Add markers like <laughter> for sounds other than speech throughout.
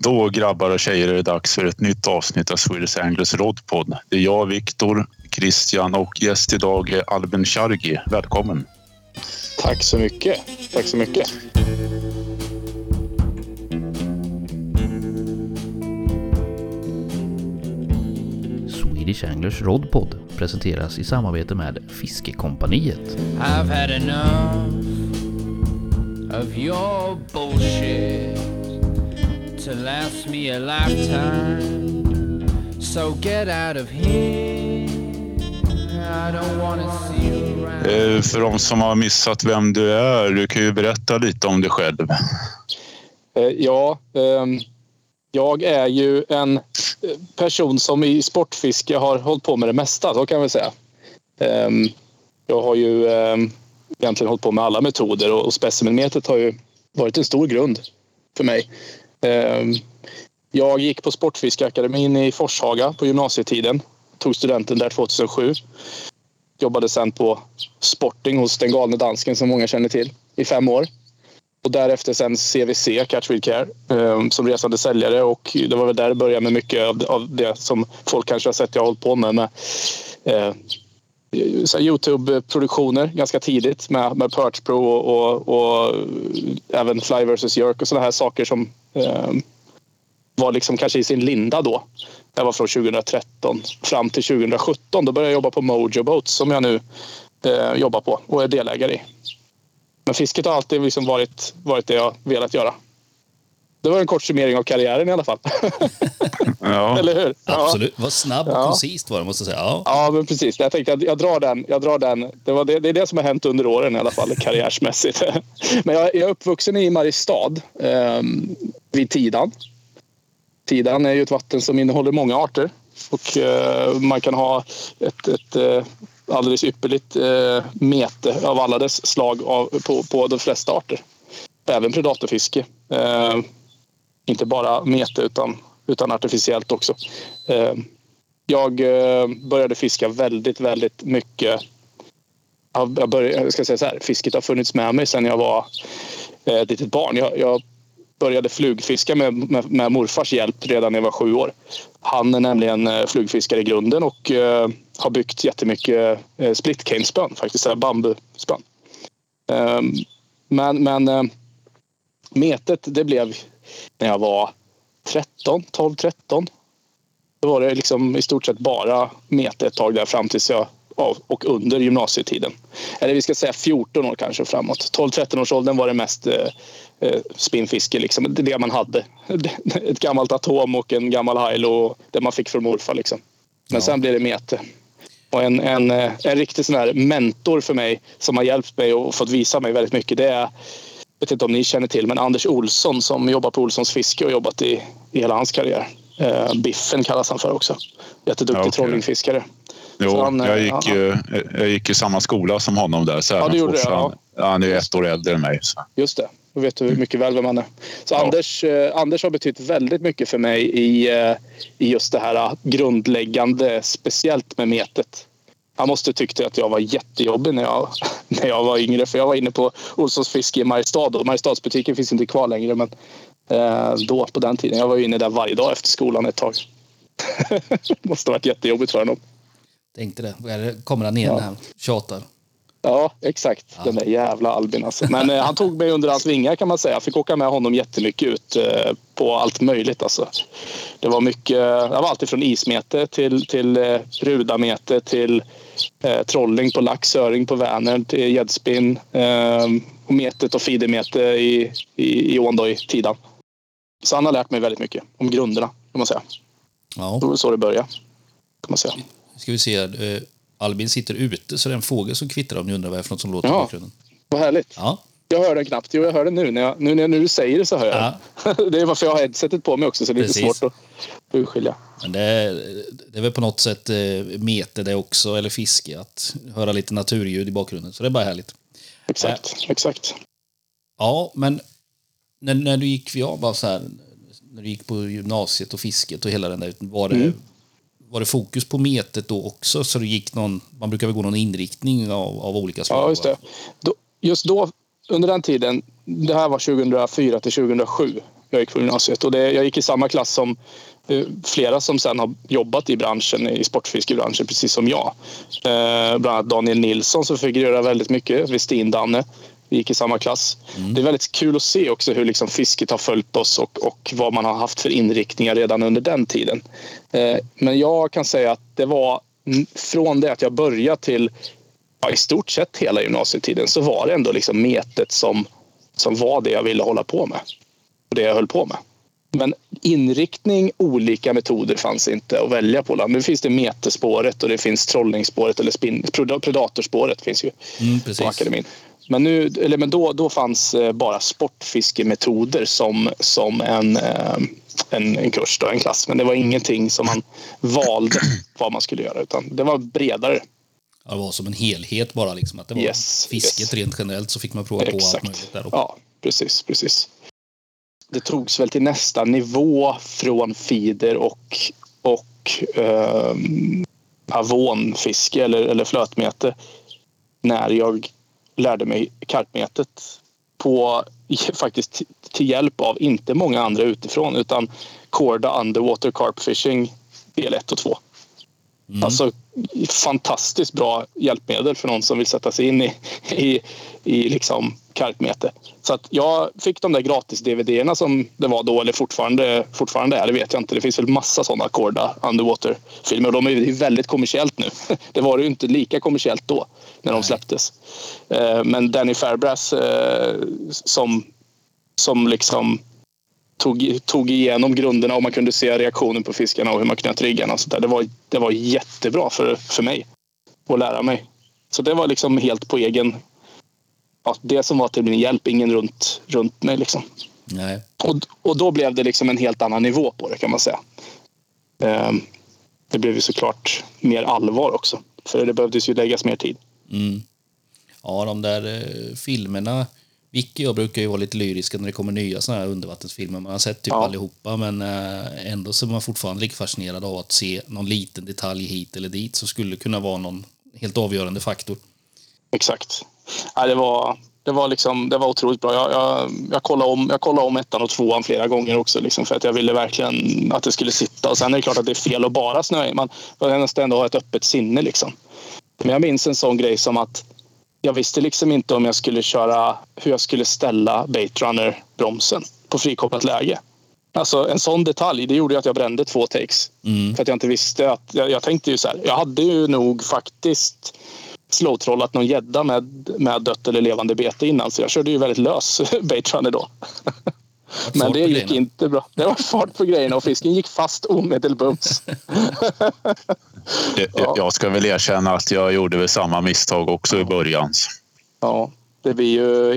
Då grabbar och tjejer är det dags för ett nytt avsnitt av Swedish Anglers Rodpod. Det är jag, Viktor, Christian och gäst idag är Albin Chargi. Välkommen! Tack så mycket. Tack så mycket. Swedish Anglers Rodpod presenteras i samarbete med Fiskekompaniet. I've had enough of your bullshit to last me a lifetime. So get out of here. I don't wanna see you around. För de som har missat vem du är, du kan ju berätta lite om dig själv. Eh, Ja, ehm, jag är ju en eh, person som i sportfiske har hållit på med det mesta, så kan vi säga. Ehm, Jag har ju ehm, egentligen hållit på med alla metoder och och specimenmetet har ju varit en stor grund för mig. Ehm, jag gick på Sportfiskeakademin i Forshaga på gymnasietiden. Tog studenten där 2007. Jobbade sen på Sporting hos den galne dansken som många känner till i fem år. Och därefter sen CVC, Catch with Care, ehm, som resande säljare. Och det var väl där det började med mycket av, det som folk kanske har sett jag har hållit på med. med eh, Youtube-produktioner ganska tidigt med, med Perch Pro och, och, och ehm, även Fly vs Jerk och sådana här saker som var liksom kanske i sin linda då. Det var från 2013 fram till 2017. Då började jag jobba på Mojo Boats som jag nu eh, jobbar på och är delägare i. Men fisket har alltid liksom varit, varit det jag velat göra. Det var en kort summering av karriären i alla fall. <laughs> Ja. Eller hur? Ja. Absolut. Vad snabb och Ja. koncist var det, måste jag säga. Ja. Ja, men precis. Jag tänkte att jag drar den. Jag drar den. Det, var det, det är det som har hänt under åren i alla fall, karriärsmässigt. <laughs> Men jag, jag är uppvuxen i Mariestad eh, vid Tidan. Tidan är ju ett vatten som innehåller många arter och eh, man kan ha ett, ett eh, alldeles ypperligt eh, mete av alla dess slag av, på, på de flesta arter. Även predatorfiske. Inte bara mete utan, utan artificiellt också. Jag började fiska väldigt, väldigt mycket. Jag började, jag ska säga så här, fisket har funnits med mig sedan jag var ett litet barn. Jag, jag började flugfiska med, med, med morfars hjälp redan när jag var sju år. Han är nämligen eh, flugfiskare i grunden och eh, har byggt jättemycket eh, split cane spön, faktiskt bambuspön. Eh, men men eh, metet, det blev när jag var 13, 12, 13. Då var det liksom i stort sett bara mete ett tag där fram tills jag av och under gymnasietiden. Eller vi ska säga 14 år kanske framåt. 12-13 års åldern var det mest eh, eh, spinnfiske, liksom. det, det man hade. <laughs> Ett gammalt atom och en gammal hilo, det man fick från morfar. Liksom. Men Ja. sen blev det mete. Och en, en, eh, en riktig sån här mentor för mig som har hjälpt mig och fått visa mig väldigt mycket. Det är, jag vet inte om ni känner till, men Anders Olsson som jobbar på Olssons fiske och jobbat i, i hela hans karriär. Eh, Biffen kallas han för också. Jätteduktig Ja, okej. trollingfiskare. Jo, Så han, jag, eh, gick, ja. ju- jag gick i samma skola som honom där. Ja, du gjorde det, Särnafors. ja. Han, är ett år äldre än mig. Så. Just det. Då vet du mycket väl vem han är. Så Ja. Anders, eh, Anders har betytt väldigt mycket för mig i, eh, i just det här grundläggande, speciellt med metet. Han måste tyckte att jag var jättejobbig när jag, <laughs> när jag var yngre. För jag var inne på Olssons fiske i Mariestad. Och Mariestadsbutiken finns inte kvar längre. Men eh, då på den tiden. Jag var inne där varje dag efter skolan ett tag. <laughs> måste ha varit jättejobbigt för honom. Tänkte det. Kommer han igen här. Tjatar. Ja, exakt. Den där jävla Albin alltså. Men eh, han tog mig under hans vingar kan man säga. Jag fick åka med honom jättemycket ut eh, på allt möjligt alltså. Det var mycket, det var alltid från ismete till, till eh, rudamete till eh, trolling på lax, öring på Vänern till gäddspinn eh, och metet och feedermete i, i, i ån då, i Tidan. Så han har lärt mig väldigt mycket om grunderna kan man säga. Ja, Det var så det började. Kan man säga. Ska vi se. eh, Albin sitter ute, så det är en fågel som kvittrar om ni undrar vad det är för något som låter i Ja. bakgrunden. Vad härligt. Ja, Jag hör den knappt. Jo, jag hör den nu. När, jag, nu när du säger det så hör jag den. <laughs> Det är varför jag har headsetet på mig också, så det är lite Precis. svårt att urskilja. men det är, det är väl på något sätt eh, mete det också, eller fiske, att höra lite naturljud i bakgrunden. Så det är bara härligt. Exakt, exakt. Ja, men när, när du gick, jag bara så här, när du gick på gymnasiet och fisket och hela den där, var det, Mm. Var det fokus på metet då också? Så det gick någon, man brukar väl gå någon inriktning av, av olika slag? Ja, just det. Då, just då, under den tiden, det här var 2004 till 2007. jag gick på gymnasiet. Och det, jag gick i samma klass som eh, flera som sen har jobbat i branschen, i sportfiskebranschen, precis som jag. Eh, bland annat Daniel Nilsson som figurerar väldigt mycket, Westin-Danne. Vi gick i samma klass. Det är väldigt kul att se också hur liksom fisket har följt oss och, och vad man har haft för inriktningar redan under den tiden. Eh, men jag kan säga att det var mm, från det att jag började till ja, i stort sett hela gymnasietiden så var det ändå liksom metet som, som var det jag ville hålla på med. Och det jag höll på med. Men inriktning, olika metoder fanns inte att välja på. Nu finns det metespåret och det finns trollningsspåret eller spin, predatorspåret finns ju Mm, på akademin. Men, nu, eller men då, då fanns eh, bara sportfiskemetoder som, som en, eh, en, en kurs, då, en klass. Men det var ingenting som man valde vad man skulle göra utan det var bredare. Ja, det var som en helhet bara. Liksom, att det var Yes, fisket yes. rent generellt så fick man prova på allt möjligt där. också. Ja, precis, precis. Det togs väl till nästa nivå från feeder och, och um, avonfiske eller, eller flötmete när jag lärde mig karpmetet på <laughs> faktiskt till hjälp av inte många andra utifrån utan Corda Underwater Carp Fishing del 1 och 2. Mm. Alltså fantastiskt bra hjälpmedel för någon som vill sätta sig in i, i, i liksom karpmete. Så att jag fick de där gratis DVD-erna som det var då eller fortfarande, fortfarande är, det vet jag inte. Det finns väl massa sådana Corda Underwater-filmer och de är ju väldigt kommersiellt nu. <laughs> Det var det ju inte lika kommersiellt då när de släpptes. Eh, Men Danny Fairbrass eh, som, som liksom tog, tog igenom grunderna och man kunde se reaktionen på fiskarna och hur man knöt riggarna och sånt där. Det var, det var jättebra för, för mig att lära mig. Så det var liksom helt på egen... Ja, det som var till min hjälp, ingen runt, runt mig. Liksom. Nej. Och, och då blev det liksom en helt annan nivå på det kan man säga. Ehm, det blev ju såklart mer allvar också. För det behövdes ju läggas mer tid. Mm. Ja, de där eh, filmerna. Vicky och jag brukar ju vara lite lyriska när det kommer nya såna här undervattensfilmer. Man har sett typ Ja. allihopa, men eh, ändå så är man fortfarande lika fascinerad av att se någon liten detalj hit eller dit som skulle kunna vara någon helt avgörande faktor. Exakt. Ja, det, var, det, var liksom, det var otroligt bra. Jag, jag, jag, kollade om, jag kollade om ettan och tvåan flera gånger också liksom, för att jag ville verkligen att det skulle sitta. Och sen är det klart att det är fel att bara snöa in. Man man måste ändå ha ett öppet sinne. Liksom. Men jag minns en sån grej som att jag visste liksom inte om jag skulle köra hur jag skulle ställa Baitrunner-bromsen på frikopplat läge. Alltså en sån detalj, det gjorde ju att jag brände två takes. Mm. För att jag inte visste att, jag, jag tänkte ju så här, jag hade ju nog faktiskt slowtrollat någon gädda med, med dött eller levande bete innan så jag körde ju väldigt lös <laughs> baitrunner då. Men det gick inte bra. Det var fart på grejerna och fisken gick fast omedelbums. <laughs> Jag, jag- ska väl erkänna att jag gjorde väl samma misstag också i början. Ja, det blir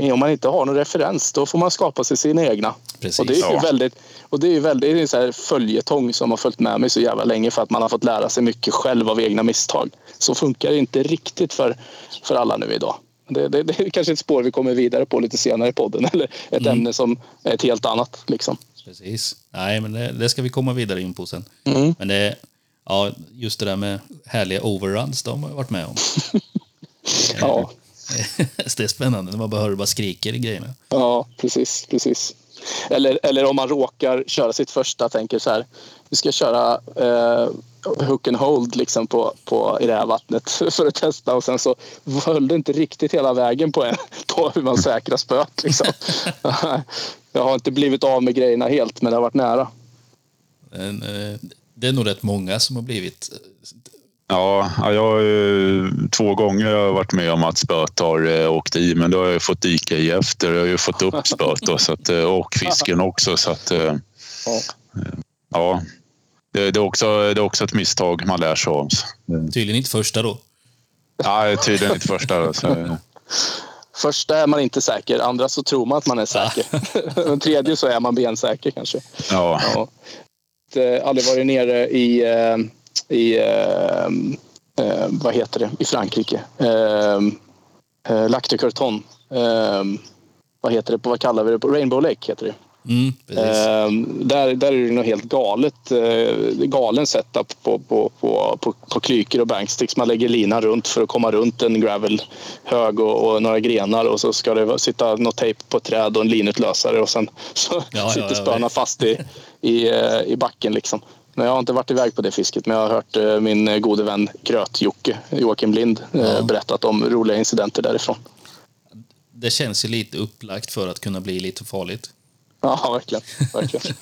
ju, om man inte har någon referens då får man skapa sig sina egna. Precis. Och det är ju Ja. väldigt, och det är väldigt, så här följetong som har följt med mig så jävla länge för att man har fått lära sig mycket själv av egna misstag. Så funkar det inte riktigt för, för alla nu idag. Det, det, det är kanske ett spår vi kommer vidare på lite senare i podden eller ett ämne som är ett helt annat. Liksom. Precis. Nej, men det, det ska vi komma vidare in på sen. Mm. Men det, ja, just det där med härliga overruns, de har jag varit med om. <laughs> Ja, <laughs> det är spännande när man bara hör det bara skriker i grejerna. ja, precis, precis. Eller, eller om man råkar köra sitt första, tänker så här, vi ska köra eh, hook and hold liksom på, på, i det här vattnet <laughs> för att testa och sen så höll det inte riktigt hela vägen på, en, <laughs> på hur man säkrar spöet. Liksom. <laughs> Jag har inte blivit av med grejerna helt, men det har varit nära. Men, eh, det är nog rätt många som har blivit... Ja, ja, jag har ju två gånger har jag varit med om att spöet har eh, åkt i, men då har jag ju fått dyka i efter. Jag har ju fått upp spöet då, så att, eh, och fisken också. Så att, eh, Ja. Det, det, är också, det är också ett misstag man lär sig av. Eh, Tydligen inte första då. Nej, tydligen inte första. då, <laughs> Så, Första är man inte säker, andra så tror man att man är säker. <laughs> Den tredje så är man bensäker kanske. ja, Ja. Eh, aldrig varit nere i, eh, i eh, eh, vad heter det, i Frankrike. Eh, eh, Lac de Curton. Eh, vad heter det, på, vad kallar vi det? På Rainbow Lake heter det. Mm. Ehm, där, där är det nog helt galet. Eh, galen setup på, på, på, på, på klyker och banksticks. Man lägger linan runt för att komma runt en gravelhög och, och några grenar och så ska det sitta något tejp på ett träd och en linutlösare och sen så Ja, sitter ja, spöna fast i, i, eh, i backen. Liksom. Men jag har inte varit iväg på det fisket men jag har hört eh, min gode vän Gröt-Jocke, Joakim Lind, eh, berättat om roliga incidenter därifrån. Det känns ju lite upplagt för att kunna bli lite farligt. <laughs> Ja, verkligen. verkligen.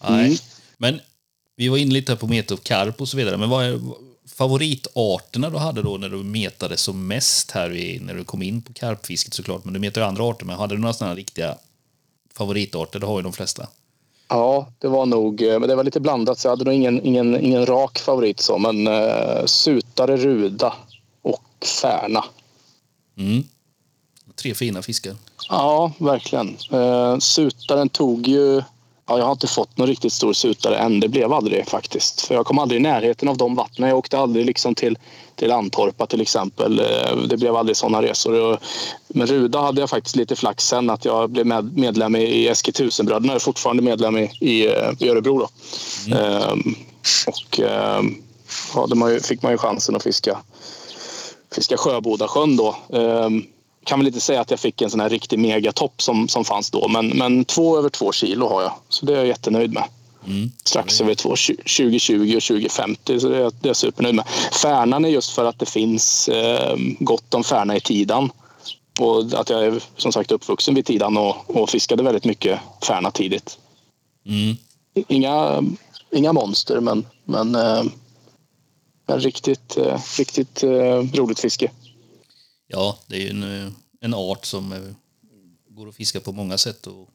<laughs> Nej. Mm. Men vi var inne lite på meta och karp och så vidare. Men vad är favoritarterna du hade då när du metade som mest här i, när du kom in på karpfisket såklart. Men du metade ju andra arter. Men hade du några sådana riktiga favoritarter? Det har ju de flesta. Ja, det var nog, eh, men det var lite blandat så jag hade nog ingen, ingen, ingen rak favorit så, men eh, sutare, ruda och färna. Mm. Tre fina fiskar. Ja, verkligen. Eh, sutaren tog ju... Ja, jag har inte fått någon riktigt stor sutare än. Det blev aldrig det faktiskt. För jag kom aldrig i närheten av de vattnen. Jag åkte aldrig liksom till, till Antorpa till exempel. Eh, Det blev aldrig sådana resor. Men Ruda hade jag faktiskt lite flax sen att jag blev med, medlem i, Eskiltusenbröderna. Jag är fortfarande medlem i, i, eh, i Örebro. Då. Ehm, och ehm, ja, ju, fick man ju chansen att fiska, fiska Sjöbodasjön då. Ehm, kan väl inte säga att jag fick en sån här riktig megatopp som, som fanns då. Men, men två över två kilo har jag. Så det är jag jättenöjd med. Mm. Strax över två, 2020 och 2050. Så det är, det är jag supernöjd med. Färnan är just för att det finns eh, gott om färna i Tidan. Och att jag är som sagt uppvuxen vid Tidan och, och fiskade väldigt mycket färna tidigt. Mm. Inga, inga monster men, men eh, en riktigt, eh, riktigt eh, roligt fiske. Ja, det är ju en, eh, en art som eh, går att fiska på många sätt. Och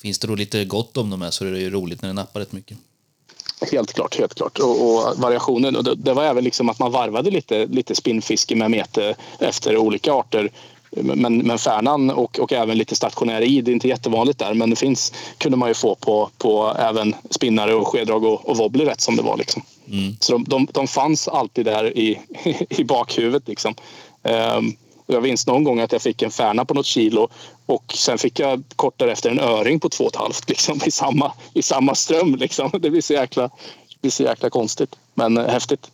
finns det då lite gott om dem här så är det ju roligt när det nappar rätt mycket. Helt klart, helt klart. Och, och variationen. Och det, det var även liksom att man varvade lite, lite spinnfiske med mete efter olika arter. Men, men färnan och, och även lite stationär i, det är inte jättevanligt där men det finns, kunde man ju få på, på även spinnare och skedrag och, och wobbler rätt som det var. Liksom. Mm. Så de, de, de fanns alltid där i, <laughs> i bakhuvudet. Liksom. Ehm, och jag minns någon gång att jag fick en färna på något kilo och sen fick jag kort därefter en öring på två och ett halvt liksom, i, samma, i samma ström. Liksom. Det blir så jäkla, det blir så jäkla konstigt, men eh, häftigt.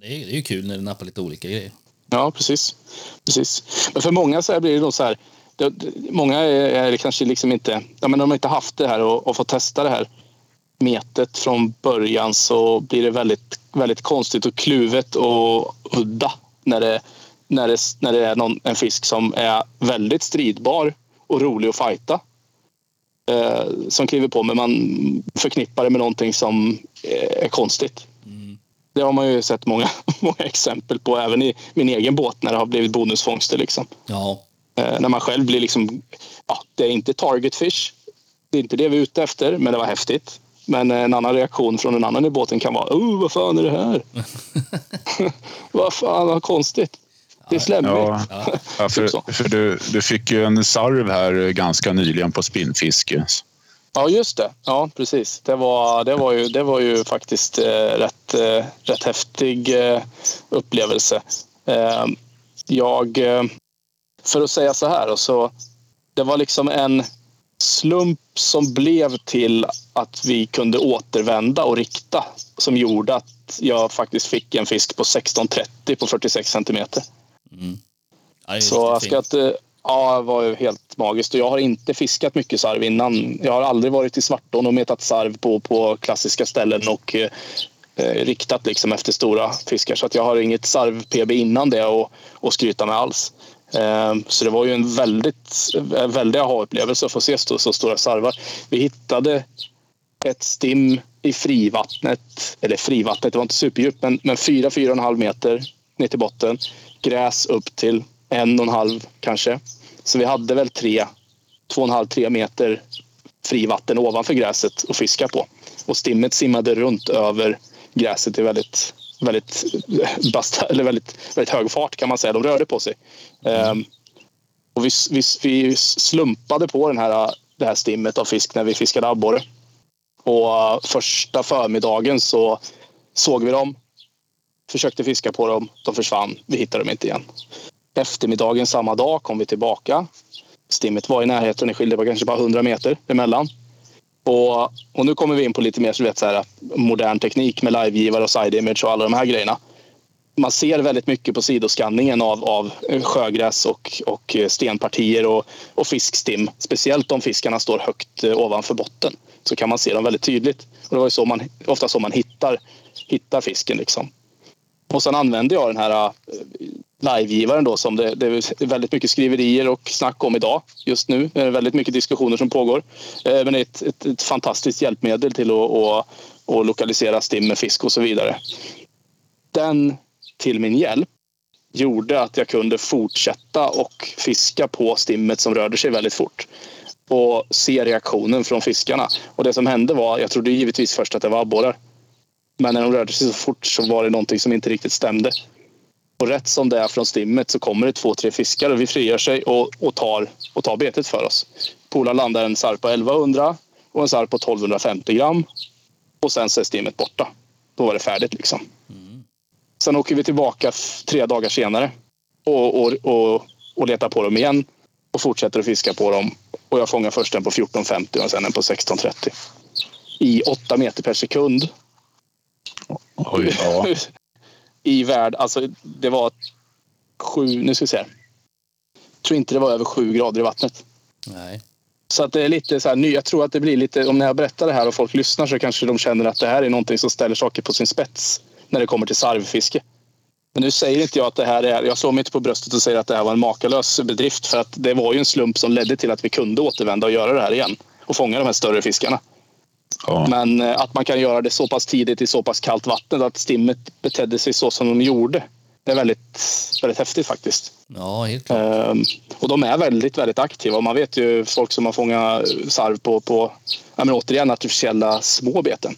Det är, det är ju kul när det nappar lite olika grejer. Ja, precis. precis. Men för många så blir det nog så här. Det, många är, är kanske liksom inte... Ja, men de har inte haft det här och, och fått testa det här metet från början så blir det väldigt, väldigt konstigt och kluvet och udda när det, när det, när det är någon, en fisk som är väldigt stridbar och rolig att fighta. Eh, som kliver på men man förknippar det med någonting som är konstigt. Det har man ju sett många, <laughs> många exempel på även i min egen båt när det har blivit bonusfångster. Liksom. Ja, Eh, när man själv blir liksom... Ja, det är inte target fish. Det är inte det vi är ute efter, men det var häftigt. Men en annan reaktion från en annan i båten kan vara oh, vad fan är det här? <laughs> <laughs> vad fan, vad konstigt. Det är slemmigt. Ja, <laughs> ja, Typ så. för, för du, du fick ju en sarv här ganska nyligen på spinnfiske. Ja, just det. Ja, precis. Det var, det var, ju, det var ju faktiskt eh, rätt, eh, rätt häftig eh, upplevelse. Eh, jag, eh, för att säga så här, så det var liksom en slump som blev till att vi kunde återvända och rikta som gjorde att jag faktiskt fick en fisk på 16,30 på 46 centimeter. Ja det är Så jag riktigt ska fint. inte... Ja, det var ju helt magiskt. Och jag har inte fiskat mycket sarv innan. Jag har aldrig varit i Svartån och metat sarv på, på klassiska ställen och eh, eh, riktat liksom efter stora fiskar. Så att jag har inget sarv-PB innan det och, och skryta med alls. Eh, så det var ju en väldigt, en väldig aha-upplevelse att få se så, så stora sarvar. Vi hittade ett stim i frivattnet. Eller frivattnet, det var inte superdjupt, men, men 4-4,5 meter ner till botten. Gräs upp till en och en halv kanske. Så vi hade väl tre, två och en halv, tre meter frivatten ovanför gräset att fiska på. Och stimmet simmade runt över gräset i väldigt, väldigt, basta, <laughs> eller väldigt, väldigt hög fart kan man säga. De rörde på sig. Um, och vi, vi, vi slumpade på den här, det här stimmet av fisk när vi fiskade abborre. Och eh, första förmiddagen så såg vi dem. Försökte fiska på dem. De försvann. Vi hittade dem inte igen. Eftermiddagen samma dag kom vi tillbaka. Stimmet var i närheten. Det skilde kanske bara 100 meter emellan. Och, och nu kommer vi in på lite mer så vet, så här, modern teknik med livegivare och side image och alla de här grejerna. Man ser väldigt mycket på sidoskanningen av, av sjögräs och, och stenpartier och, och fiskstim. Speciellt om fiskarna står högt eh, ovanför botten så kan man se dem väldigt tydligt. Och det var ju så man, ofta så man hittar, hittar fisken. Liksom. Och sen använder jag den här eh, livegivaren då som det, det, är väldigt mycket skriverier och snack om idag. Just nu det är väldigt mycket diskussioner som pågår. Eh, men det är ett, ett, ett fantastiskt hjälpmedel till att, att, att lokalisera stim med fisk och så vidare. Den till min hjälp gjorde att jag kunde fortsätta och fiska på stimmet som rörde sig väldigt fort och se reaktionen från fiskarna. Och det som hände var, jag trodde givetvis först att det var abborrar. Men när de rörde sig så fort så var det någonting som inte riktigt stämde. Och rätt som det är från stimmet så kommer det två, tre fiskar och vi frigör sig och, och, tar, och tar betet för oss. Polar landar en sarp på 1100 och en sarp på 1250 gram. Och sen så är stimmet borta. Då var det färdigt liksom. Mm. Sen åker vi tillbaka tre dagar senare och, och, och, och letar på dem igen och fortsätter att fiska på dem. Och jag fångar först en på 1450 och sen en på 1630. I 8 meter per sekund. Oj, ja. <laughs> I värld, alltså det var sju, nu ska vi se. Jag tror inte det var över sju grader i vattnet. Nej. Så att det är lite så här, jag tror att det blir lite, om jag berättar det här och folk lyssnar så kanske de känner att det här är någonting som ställer saker på sin spets när det kommer till sarvfiske. Men nu säger inte jag att det här är, jag slår mig inte på bröstet och säger att det här var en makalös bedrift för att det var ju en slump som ledde till att vi kunde återvända och göra det här igen och fånga de här större fiskarna. Ja. Men eh, att man kan göra det så pass tidigt i så pass kallt vatten att stimmet betedde sig så som de gjorde. Det är väldigt, väldigt häftigt faktiskt. Ja, helt klart. Ehm, och de är väldigt, väldigt aktiva. Och man vet ju folk som har fångat sarv på, på ja, men återigen artificiella små beten.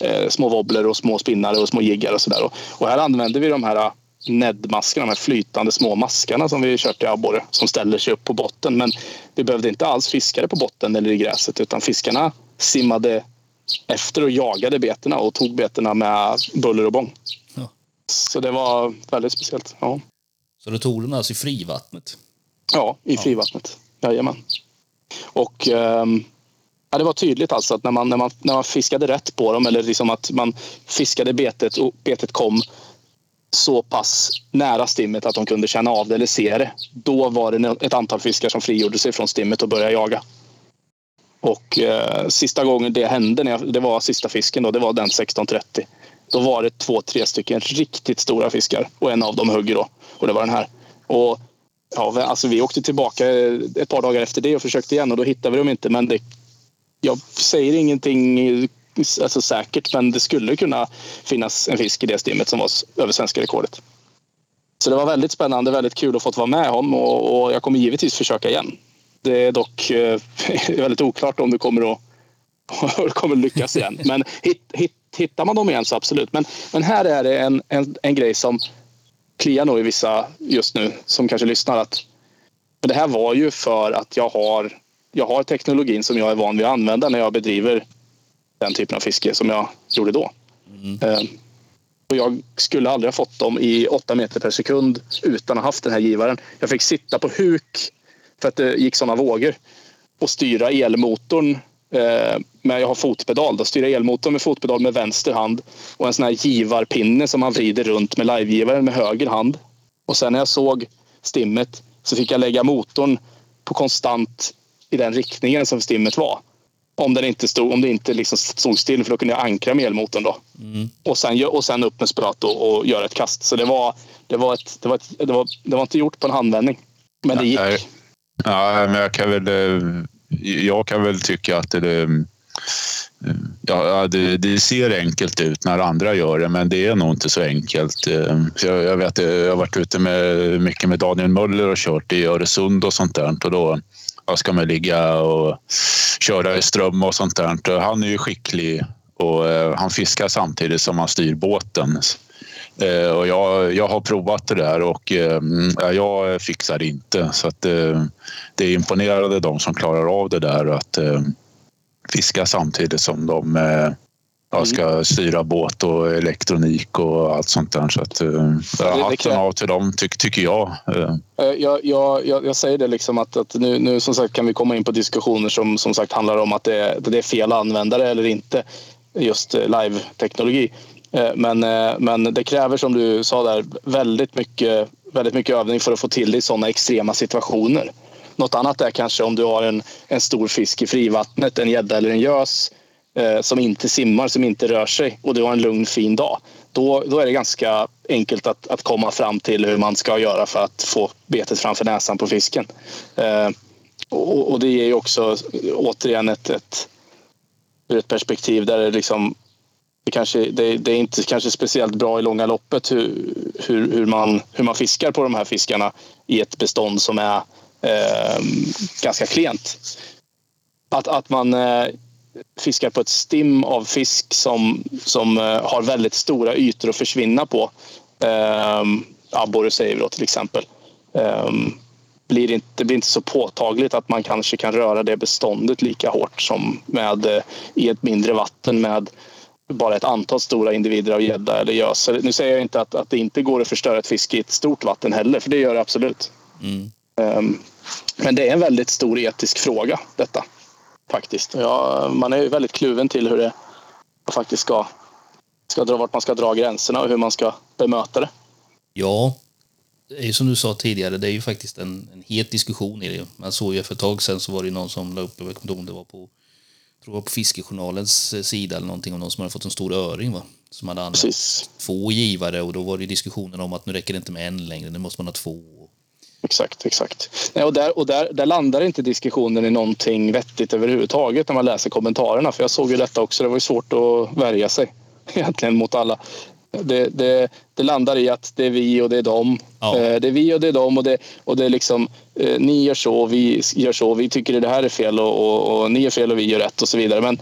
Ehm, små wobbler och små spinnare och små jiggar och sådär. Och, och här använder vi de här nedmaskarna, de här flytande små maskarna som vi kört i abborre som ställer sig upp på botten. Men vi behövde inte alls fiskare på botten eller i gräset utan fiskarna simmade efter och jagade betena och tog betena med buller och bång. Ja. Så det var väldigt speciellt. Ja. Så du tog den alltså i frivattnet? Ja, i ja. frivattnet. Jajamän. Och um, ja, det var tydligt alltså att när man, när, man, när man fiskade rätt på dem eller liksom att man fiskade betet och betet kom så pass nära stimmet att de kunde känna av det eller se det. Då var det ett antal fiskar som frigjorde sig från stimmet och började jaga. Och eh, sista gången det hände, när jag, det var sista fisken då, det var den 16.30. Då var det två, tre stycken riktigt stora fiskar och en av dem hugger då. Och det var den här. Och ja, alltså vi åkte tillbaka eh, ett par dagar efter det och försökte igen och då hittade vi dem inte. Men det, jag säger ingenting eh, alltså säkert, men det skulle kunna finnas en fisk i det stimmet som var över svenska rekordet. Så det var väldigt spännande, väldigt kul att få vara med om och, och jag kommer givetvis försöka igen. Det är dock eh, <laughs> väldigt oklart om du kommer att, <laughs> kommer lyckas igen. <laughs> Men hit, hit, hittar man dem igen så absolut. Men, men här är det en, en, en grej som kliar nog i vissa just nu som kanske lyssnar. Att, men det här var ju för att jag har, jag har teknologin som jag är van vid att använda när jag bedriver den typen av fiske som jag gjorde då. Mm. Eh, och jag skulle aldrig ha fått dem i åtta meter per sekund utan att ha haft den här givaren. Jag fick sitta på huk för att det gick sådana vågor och styra elmotorn eh, med, jag har fotpedal, då, styra elmotorn med fotpedal med vänster hand och en sån här givarpinne som man vrider runt med livegivaren med höger hand. Och sen när jag såg stimmet så fick jag lägga motorn på konstant i den riktningen som stimmet var. Om, den inte stod, om det inte liksom stod still, för då kunde jag ankra med elmotorn. Då. Mm. Och, sen, och sen upp med spöet och, och göra ett kast. Så det var, det, var ett, det, var ett, det, var, det var inte gjort på en handvändning. Men det gick. Ja, men jag kan väl, eh, jag kan väl tycka att det, eh, ja, det, det, ser enkelt ut när andra gör det, men det är nog inte så enkelt. Eh, jag, jag vet, jag har varit ute med, mycket med Daniel Möller och kört i Öresund och sånt där. Och då ska man ligga och köra i ström och sånt där. Han är ju skicklig och han fiskar samtidigt som han styr båten. Eh, och jag, jag har provat det där och eh, jag fixar inte. Så att, det är imponerande de som klarar av det där att fiska samtidigt som de jag ska styra båt och elektronik och allt sånt där. Så att, uh, hatten av till dem, ty tycker jag. Jag, jag, jag, jag, säger det liksom att, att nu, nu som sagt kan vi komma in på diskussioner som som sagt handlar om att det, det är fel användare eller inte just live-teknologi. Eh, men, eh, men det kräver som du sa där väldigt mycket, väldigt mycket övning för att få till det i sådana extrema situationer. Något annat är kanske om du har en, en stor fisk i frivattnet, en gädda eller en gös eh, som inte simmar, som inte rör sig och du har en lugn fin dag. Då, då är det ganska enkelt att, att komma fram till hur man ska göra för att få betet framför näsan på fisken. Eh, och, och, det ger ju också återigen ett, ett, ett perspektiv där det liksom det, kanske, det, det, är inte kanske speciellt bra i långa loppet hur, hur, hur, man, hur man fiskar på de här fiskarna i ett bestånd som är eh, ganska klent. Att, att man eh, fiskar på ett stim av fisk som, som eh, har väldigt stora ytor att försvinna på. Eh, abborre säger vi då till exempel. Eh, blir inte, det blir inte så påtagligt att man kanske kan röra det beståndet lika hårt som med, eh, i ett mindre vatten med bara ett antal stora individer av gädda eller gös. Nu säger jag inte att, att det inte går att förstöra ett fiske i ett stort vatten heller, för det gör det absolut. Mm. Um, men det är en väldigt stor etisk fråga detta. Faktiskt. Ja, man är väldigt kluven till hur det faktiskt ska, ska dra, vart man ska dra gränserna och hur man ska bemöta det. Ja, det är som du sa tidigare, det är ju faktiskt en, en het diskussion i det. Man såg ju för ett tag sedan så var det någon som la upp, jag vet inte om det var på, tror på Fiskejournalens eh, sida eller någonting om någon som hade fått en stor öring va? Som hade använt Precis. två givare och då var det diskussionen om att nu räcker det inte med en längre, nu måste man ha två Exakt, exakt. Nej, och där, och där, där landar inte diskussionen i någonting vettigt överhuvudtaget när man läser kommentarerna. För jag såg ju detta också, det var ju svårt att värja sig <laughs> egentligen mot alla. Det, det, det landar i att det är vi och det är dem. Ja. Eh, det är vi och det är dem och det, och det är liksom eh, ni gör så, vi gör så, vi tycker att det här är fel och, och, och ni gör fel och vi gör rätt och så vidare. Men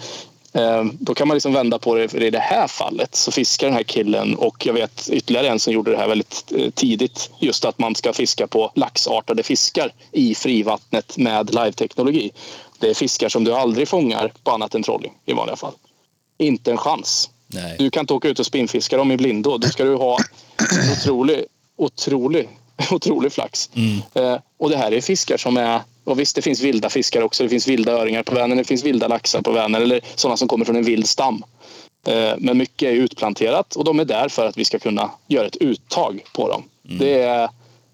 Eh, då kan man liksom vända på det. För I det här fallet så fiskar den här killen och jag vet ytterligare en som gjorde det här väldigt tidigt. Just att man ska fiska på laxartade fiskar i frivattnet med live-teknologi. Det är fiskar som du aldrig fångar på annat än trolling i vanliga fall. Inte en chans. Nej. Du kan inte åka ut och spinnfiska dem i blindo. Då ska du ha otrolig, otrolig, <laughs> otrolig flax. Mm. Eh, och det här är fiskar som är och visst, det finns vilda fiskar också. Det finns vilda öringar på Vänern, det finns vilda laxar på Vänern eller sådana som kommer från en vild stam. Eh, men mycket är utplanterat och de är där för att vi ska kunna göra ett uttag på dem. Mm. Det, är,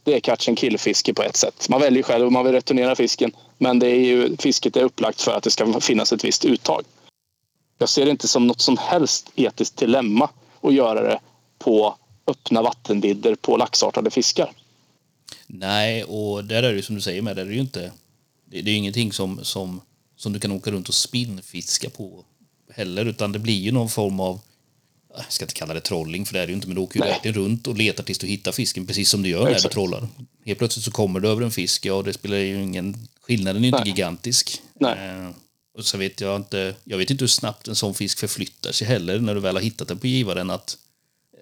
det är catch and kill-fiske på ett sätt. Man väljer själv om man vill returnera fisken men det är ju, fisket är upplagt för att det ska finnas ett visst uttag. Jag ser det inte som något som helst etiskt dilemma att göra det på öppna vattenvidder på laxartade fiskar. Nej, och där är det som du säger med, det är ju inte det, det är ingenting som, som, som du kan åka runt och spinnfiska på heller, utan det blir ju någon form av jag ska inte kalla det trolling, för det är det ju inte, men du åker ju verkligen runt och letar tills du hittar fisken, precis som du gör när du trollar. Helt plötsligt så kommer du över en fisk, ja det spelar ju ingen... Skillnaden är ju inte gigantisk. Nej. Och så vet jag inte, jag vet inte hur snabbt en sån fisk förflyttar sig heller när du väl har hittat den på givaren. Att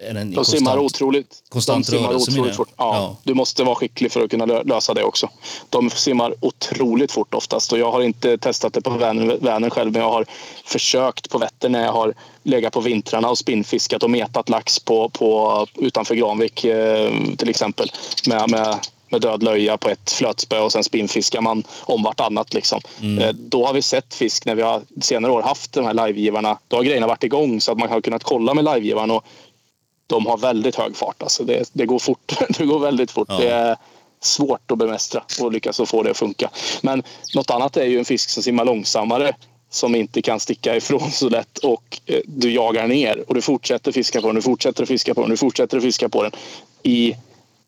är den de konstant, simmar otroligt, konstant de simmar otroligt fort. Ja, ja, Du måste vara skicklig för att kunna lösa det också. De simmar otroligt fort oftast och jag har inte testat det på Vänern själv men jag har försökt på Vättern när jag har legat på vintrarna och spinnfiskat och metat lax på, på, utanför Granvik eh, till exempel med, med med död löja på ett flötspö och sen spinnfiskar man om vartannat. Liksom. Mm. Eh, då har vi sett fisk när vi har senare år haft de här livegivarna. Då har grejerna varit igång så att man har kunnat kolla med livegivaren och de har väldigt hög fart. Alltså det, det går fort. <laughs> det går väldigt fort. Ja. Det är svårt att bemästra och lyckas få det att funka. Men något annat är ju en fisk som simmar långsammare som inte kan sticka ifrån så lätt och eh, du jagar ner och du fortsätter fiska på den, du fortsätter fiska på den, du fortsätter fiska på den i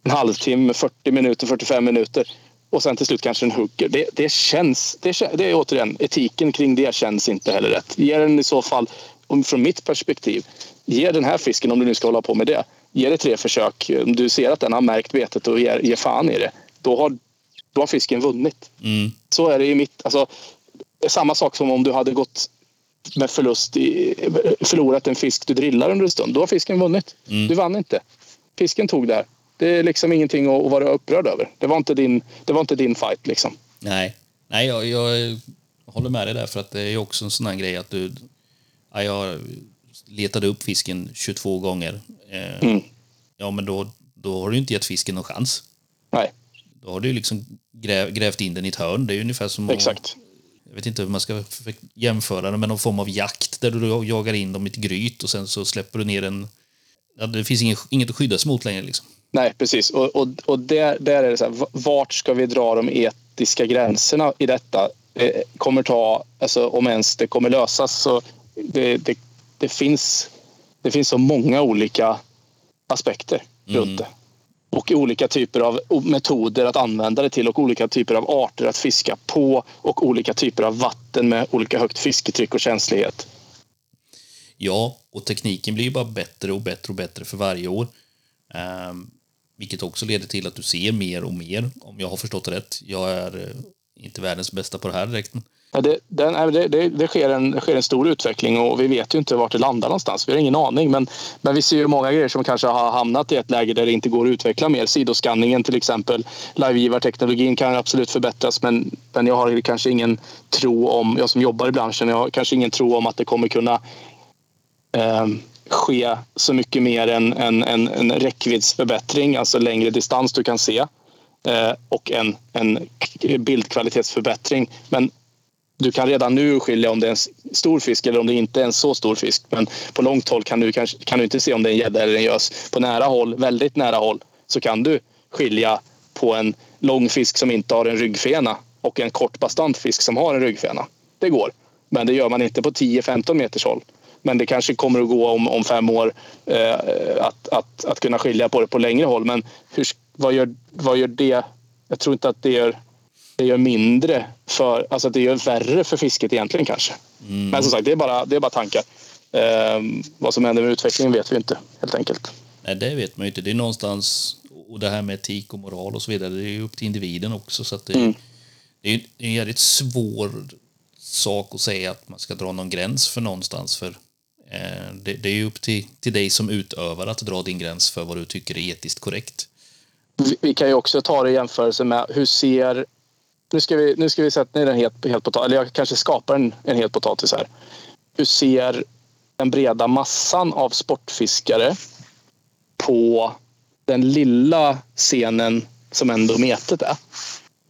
en halvtimme, 40 minuter, 45 minuter och sen till slut kanske den hugger. Det, det känns, det, det är återigen, etiken kring det känns inte heller rätt. Ger den i så fall, från mitt perspektiv, ge den här fisken, om du nu ska hålla på med det, ge det tre försök. Om du ser att den har märkt betet och ger, ger fan i det, då har, då har fisken vunnit. Mm. Så är det i mitt... Alltså, samma sak som om du hade gått med förlust i, förlorat en fisk du drillar under en stund. Då har fisken vunnit. Mm. Du vann inte. Fisken tog det här. Det är liksom ingenting att vara upprörd över. Det var inte din, det var inte din fight liksom. Nej, Nej jag, jag håller med dig där för att det är också en sån här grej att du... Ja, jag letade upp fisken 22 gånger. Eh, Mm. Ja, men då, då har du inte gett fisken någon chans. Nej, Då har du liksom gräv, grävt in den i ett hörn. Det är ungefär som att- exakt. jag vet inte hur man ska för- jämföra det med någon form av jakt där du jagar in dem i ett gryt och sen så släpper du ner en... Ja, det finns ingen, inget att skydda sig mot längre. Liksom. Nej, precis. Och, och, och där, där är det så här, vart ska vi dra de etiska gränserna i detta? Det kommer ta, alltså, om ens det kommer lösas, så det, det, det, finns, det finns så många olika aspekter runt det. Och olika typer av metoder att använda det till och olika typer av arter att fiska på och olika typer av vatten med olika högt fisketryck och känslighet. Ja, och tekniken blir ju bara bättre och bättre och bättre för varje år. Ehm, vilket också leder till att du ser mer och mer, om jag har förstått det rätt. Jag är eh, inte världens bästa på det här direkt. Ja, det, den, det, det, det, sker en, det sker en stor utveckling och vi vet ju inte vart det landar någonstans. Vi har ingen aning. Men, men vi ser ju många grejer som kanske har hamnat i ett läge där det inte går att utveckla mer. Sidoskanningen till exempel. Livegivarteknologin kan absolut förbättras men, men jag har kanske ingen tro om, jag som jobbar i branschen, jag har kanske ingen tro om att det kommer kunna eh, ske så mycket mer än en, en, en räckviddsförbättring, alltså längre distans du kan se eh, och en, en bildkvalitetsförbättring. Men du kan redan nu skilja om det är en stor fisk eller om det inte är en så stor fisk. Men på långt håll kan du, kan, kan du inte se om det är en gädda eller en gös. På nära håll, väldigt nära håll, så kan du skilja på en lång fisk som inte har en ryggfena och en kort bastant fisk som har en ryggfena. Det går. Men det gör man inte på 10-15 meters håll. Men det kanske kommer att gå om, om fem år eh, att, att, att kunna skilja på det på längre håll. Men hur, vad, gör, vad gör det? Jag tror inte att det gör det gör mindre för, alltså det gör värre för fisket egentligen kanske. Men som sagt, det är bara, det är bara tankar. Ehm, vad som händer med utvecklingen vet vi inte helt enkelt. Nej, det vet man ju inte. Det är någonstans, och det här med etik och moral och så vidare, det är ju upp till individen också. Så det, det är en jävligt svår sak att säga att man ska dra någon gräns för någonstans. För eh, Eh, det, det är ju upp till, till dig som utövare att dra din gräns för vad du tycker är etiskt korrekt. Vi, vi kan ju också ta det i jämförelse med hur ser... Nu ska vi, nu ska vi sätta ner en het, helt potatis, eller jag kanske skapar en, en het potatis här. Hur ser den breda massan av sportfiskare på den lilla scenen som ändå metet är?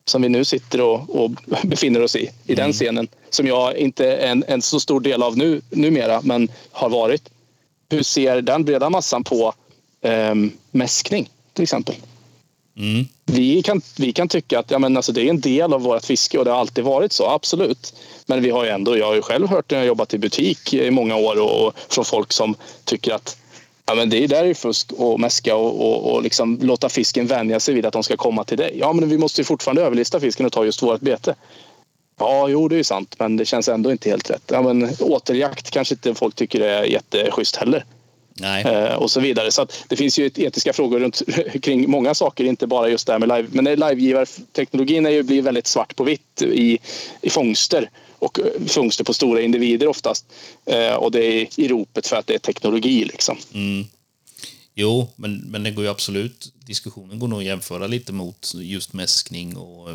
Som vi nu sitter och, och befinner oss i, i den scenen. Som jag inte är en, en så stor del av nu, numera, men har varit. Hur ser den breda massan på eh, mäskning till exempel? Mm. vi kan, vi kan tycka att ja, men alltså, det är en del av vårt fiske och det har alltid varit så, absolut. Men vi har ju ändå, jag har ju själv hört när jag jobbat i butik i många år och, och från folk som tycker att ja, men det är där är fusk och mäska och, och, och liksom låta fisken vänja sig vid att de ska komma till dig. Ja, men vi måste ju fortfarande överlista fisken och ta just vårt bete. Ja, jo, det är ju sant, men det känns ändå inte helt rätt. Ja, men återjakt kanske inte folk tycker är jätteschysst heller Nej, eh, och så vidare. Så det finns ju etiska frågor runt, <laughs> kring många saker, inte bara just det här med live. Men livegivarteknologin är ju blir väldigt svart på vitt i, i fångster och eh, fångster på stora individer oftast. Eh, och det är i ropet för att det är teknologi liksom. Mm. Jo, men, men det går ju absolut, diskussionen går nog att jämföra lite mot just mäskning och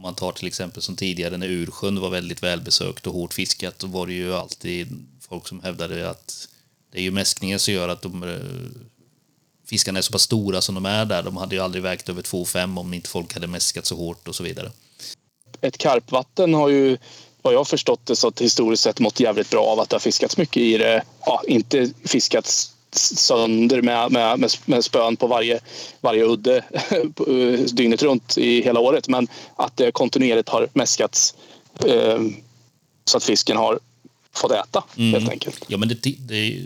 om man tar till exempel som tidigare när Ursjön var väldigt välbesökt och hårt fiskat, då var det ju alltid folk som hävdade att det är ju mäskningen som gör att de eh, fiskarna är så pass stora som de är där. De hade ju aldrig vägt över 2,5 om inte folk hade mäskat så hårt och så vidare. Ett karpvatten har ju vad jag har förstått det så att historiskt sett mått jävligt bra av att det har fiskats mycket i det. Ja, inte fiskats sönder med, med, med, spön på varje, varje udde <laughs> dygnet runt i hela året. Men att det kontinuerligt har mäskats eh, så att fisken har fått äta helt enkelt. Ja, men det, det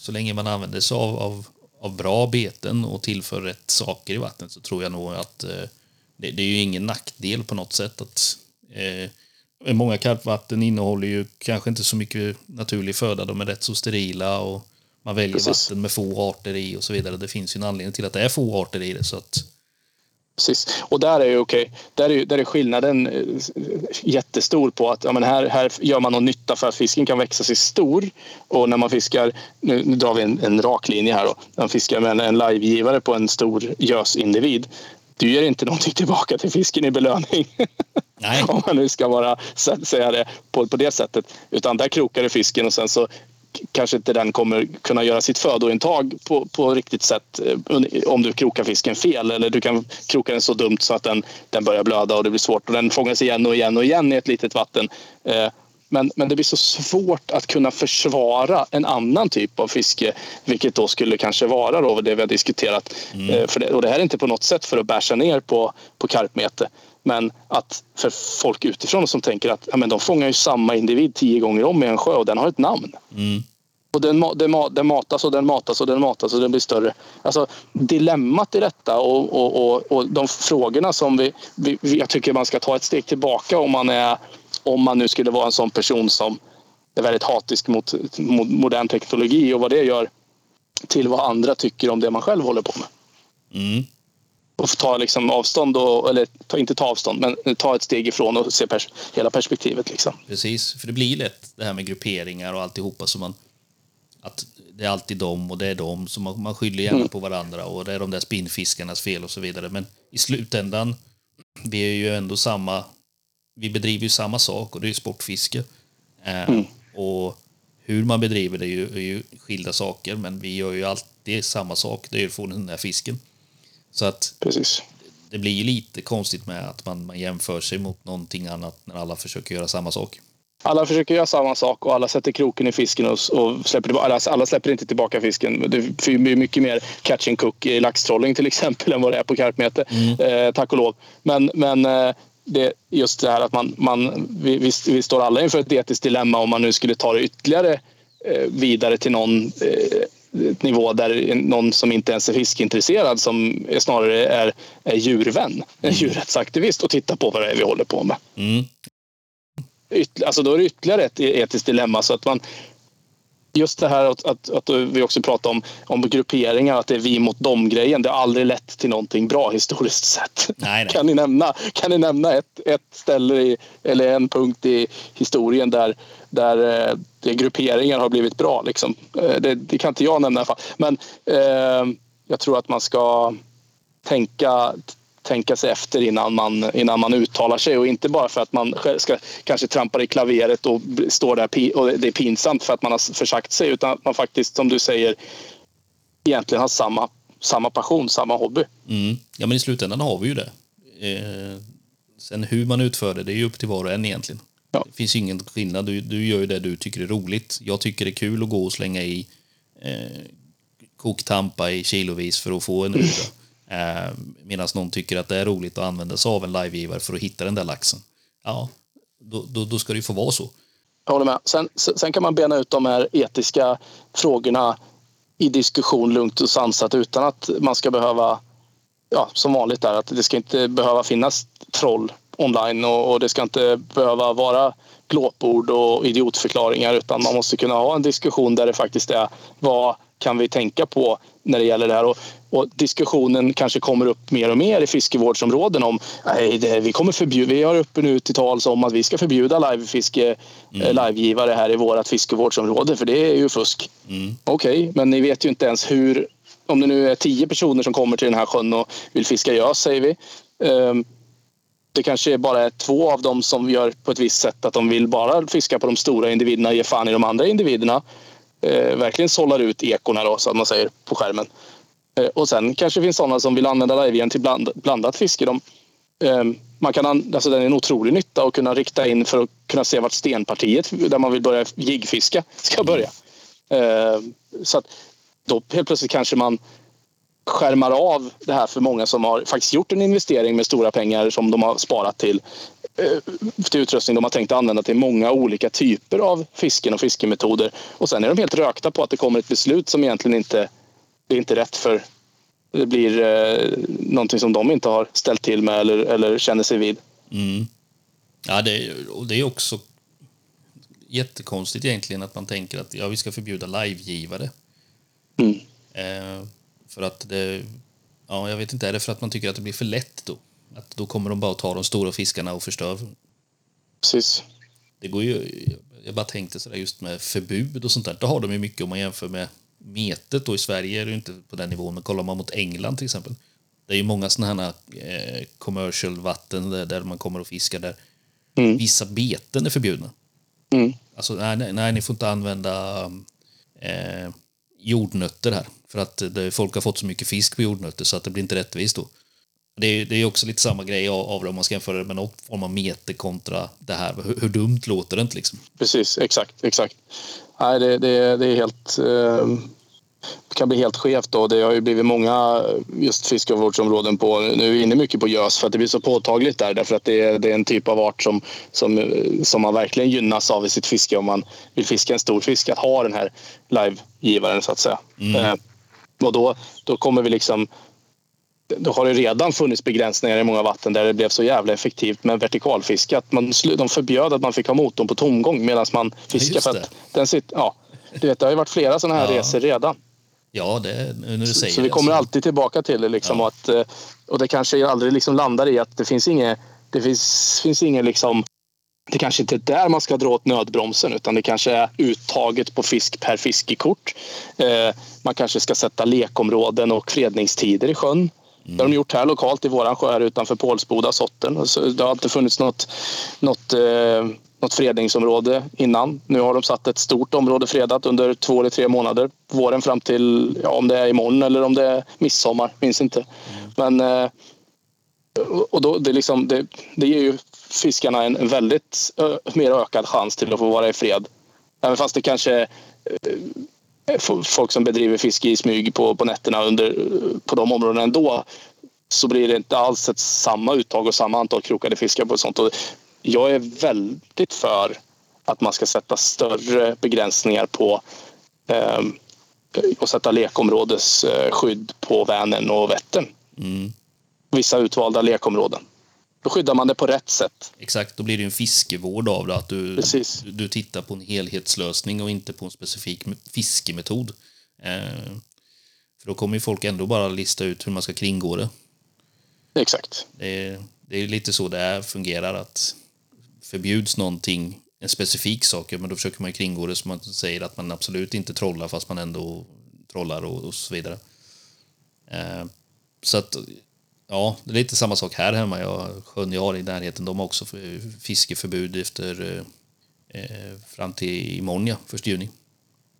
så länge man använder sig av, av, av bra beten och tillför rätt saker i vattnet så tror jag nog att eh, det, det är ju ingen nackdel på något sätt att eh, många karpvatten innehåller ju kanske inte så mycket naturlig föda. De är rätt så sterila och man väljer Precis. vatten med få arter i och så vidare. Det finns ju en anledning till att det är få arter i det. Så att, Precis. Och där är ju okej, där, är, där är skillnaden eh, jättestor på att ja, men här, här gör man någon nytta för att fisken kan växa sig stor. Och när man fiskar, nu, nu drar vi en, en rak linje här då, när man fiskar med en, en livegivare på en stor gösindivid. Du ger inte någonting tillbaka till fisken i belöning. Nej. <laughs> Om man nu ska vara, sä- säga det på, på det sättet. Utan där krokar det fisken och sen så kanske inte den kommer kunna göra sitt födointag på, på riktigt sätt eh, om du krokar fisken fel. Eller du kan kroka den så dumt så att den, den börjar blöda och det blir svårt. Och den fångas igen och igen och igen i ett litet vatten. Eh, Men, men det blir så svårt att kunna försvara en annan typ av fiske, vilket då skulle kanske vara då det vi har diskuterat. Eh, För det, och det här är inte på något sätt för att bärsa ner på, på karpmete. Men att för folk utifrån som tänker att ja, men de fångar ju samma individ tio gånger om i en sjö och den har ett namn. Och den, den, den matas och den matas och den matas och den blir större. Alltså dilemmat i detta och, och, och, och de frågorna som vi, vi, vi, jag tycker man ska ta ett steg tillbaka om man, är, om man nu skulle vara en sån person som är väldigt hatisk mot, mot modern teknologi och vad det gör till vad andra tycker om det man själv håller på med. Mm. Och ta liksom avstånd, och, eller ta, inte ta avstånd, men ta ett steg ifrån och se pers, hela perspektivet. Liksom. Precis, för det blir lätt det här med grupperingar och alltihopa som man... Att det är alltid dem och det är dem, så man, man skyller gärna på varandra och det är de där spinnfiskarnas fel och så vidare. Men i slutändan, vi är ju ändå samma... Vi bedriver ju samma sak och det är ju sportfiske. Eh, Och hur man bedriver det är ju, är ju skilda saker, men vi gör ju alltid samma sak, det är ju att få den här fisken. Så att Precis. det blir ju lite konstigt med att man, man jämför sig mot någonting annat när alla försöker göra samma sak. Alla försöker göra samma sak och alla sätter kroken i fisken och, och släpper. Alla, alla släpper inte tillbaka fisken. Det blir mycket mer catch and cook i laxtrolling till <laughs> exempel än vad det är på karpmete. Eh, tack och lov. Men, men eh, det, just det här att man, man vi, vi, vi står alla inför ett etiskt dilemma om man nu skulle ta det ytterligare eh, vidare till någon eh, nivå där någon som inte ens är fiskintresserad som är snarare är, är djurvän, en djurrättsaktivist och tittar på vad det är vi håller på med Mm. yt- alltså då är det ytterligare ett etiskt dilemma. Så att man, just det här att, att, att vi också pratar om, om grupperingar, att det är vi mot dem-grejen. Det har aldrig lett till någonting bra historiskt sett. Nej, nej. Kan ni nämna, kan ni nämna ett, ett ställe i, eller en punkt i historien där, där eh, det grupperingar har blivit bra? Liksom? Eh, det, det kan inte jag nämna i alla fall. Men eh, jag tror att man ska tänka, tänka sig efter innan man, innan man uttalar sig och inte bara för att man ska kanske trampar i klaveret och står där och det är pinsamt för att man har försagt sig utan att man faktiskt som du säger egentligen har samma, samma passion, samma hobby. Mm. Ja, men i slutändan har vi ju det. Eh, sen hur man utför det, det är ju upp till var och en egentligen. Ja. Det finns ingen skillnad. Du, du gör ju det du tycker är roligt. Jag tycker det är kul att gå och slänga i eh, koktampa i kilovis för att få en uda. Eh, Medan någon tycker att det är roligt att använda sig av en livegivare för att hitta den där laxen. Ja, då, då, då ska det ju få vara så. Jag håller med. Sen, sen kan man bena ut de här etiska frågorna i diskussion lugnt och sansat utan att man ska behöva, ja, som vanligt där, att det ska inte behöva finnas troll online och, och det ska inte behöva vara glåpord och idiotförklaringar utan man måste kunna ha en diskussion där det faktiskt är vad kan vi tänka på när det gäller det här. Och, och diskussionen kanske kommer upp mer och mer i fiskevårdsområden om nej, det, vi kommer förbjuda, vi har uppe nu till tals om att vi ska förbjuda livefiske, mm. livegivare här i vårt fiskevårdsområde för det är ju fusk. Okej, okay, men ni vet ju inte ens hur om det nu är tio personer som kommer till den här sjön och vill fiska gös säger vi. Um, det kanske bara är två av dem som gör på ett visst sätt att de vill bara fiska på de stora individerna och ge fan i de andra individerna. Eh, verkligen sållar ut ekorna då, så att man säger på skärmen. Eh, och sen kanske det finns sådana som vill använda livegen till bland, blandat fiske. De, eh, man kan alltså den är en otrolig nytta att kunna rikta in för att kunna se vart stenpartiet där man vill börja jiggfiska ska börja. Eh, så att då helt plötsligt kanske man skärmar av det här för många som har faktiskt gjort en investering med stora pengar som de har sparat till, till utrustning de har tänkt använda till många olika typer av fisken och fiskemetoder. Och sen är de helt rökta på att det kommer ett beslut som egentligen inte det är inte rätt för det blir eh, någonting som de inte har ställt till med eller, eller känner sig vid. Mm. Ja, det, och det är också jättekonstigt egentligen att man tänker att ja, vi ska förbjuda livegivare. Mm. Eh, för att det, ja, jag vet inte, är det för att man tycker att det blir för lätt då? Att då kommer de bara att ta de stora fiskarna och förstör? Precis. Det går ju, jag bara tänkte sådär just med förbud och sånt där, då har de ju mycket om man jämför med metet då i Sverige är det ju inte på den nivån, men kollar man mot England till exempel. Det är ju många sådana här eh, commercial vatten där, där man kommer och fiskar där Mm. vissa beten är förbjudna. Mm. Alltså, nej, nej, nej, ni får inte använda eh, jordnötter här. För att folk har fått så mycket fisk på jordnötter så att det blir inte rättvist då. Det är, det är också lite samma grej av, det om man ska jämföra det med något form av meter kontra det här. Hur, hur dumt låter det inte liksom? Precis, exakt. exakt. Nej, det, det, det är helt... Eh, det kan bli helt skevt. Då. Det har ju blivit många just fiskevårdsområden på... Nu är vi inne mycket på gös för att det blir så påtagligt där därför att det är, det är en typ av art som, som, som man verkligen gynnas av i sitt fiske om man vill fiska en stor fisk. Att ha den här livegivaren så att säga. Eh, och då, då kommer vi liksom då har det redan funnits begränsningar i många vatten där det blev så jävla effektivt med vertikalfiske att man, de förbjöd att man fick ha motorn på tomgång medan man fiskar. just För den sitter, ja, du vet, det har ju varit flera sådana här Ja. resor redan. Ja, det, när du säger Så vi kommer alltid tillbaka till det. Liksom, Ja. och, att, eh, och det kanske aldrig liksom landar i att det finns inget... Det finns, finns inget liksom, det kanske inte är där man ska dra åt nödbromsen utan det kanske är uttaget på fisk per fiskekort. Eh, man kanske ska sätta lekområden och fredningstider i sjön. Det har de gjort här lokalt i våran sjö här utanför Pålsboda, Sotten. Så det har inte funnits något, något, eh, något fredningsområde innan. Nu har de satt ett stort område fredat under två eller tre månader. Våren fram till, ja, om det är imorgon eller om det är midsommar, minns inte. Men eh, och då, det, liksom, det, det ger ju fiskarna en, väldigt mer ökad chans till att få vara i fred. Även fast det kanske eh, folk som bedriver fiske i smyg på, på nätterna under, på de områdena ändå så blir det inte alls ett samma uttag och samma antal krokade fiskar på sånt. Och jag är väldigt för att man ska sätta större begränsningar på eh, och sätta lekområdesskydd på Vänern och Vättern. Mm. Vissa utvalda lekområden. Då skyddar man det på rätt sätt. Exakt, då blir det en fiskevård av det. Att du, Precis. du tittar på en helhetslösning och inte på en specifik me- fiskemetod. Eh, för då kommer ju folk ändå bara lista ut hur man ska kringgå det. Exakt. Det är, det är lite så det fungerar. att Förbjuds någonting, en specifik sak, men då försöker man kringgå det så man säger att man absolut inte trollar fast man ändå trollar och, och så vidare. Eh, så att, ja, det är lite samma sak här hemma. Jag, sjön jag har i närheten, de har också för- fiskeförbud efter eh, eh, fram till imorgon, ja, första juni.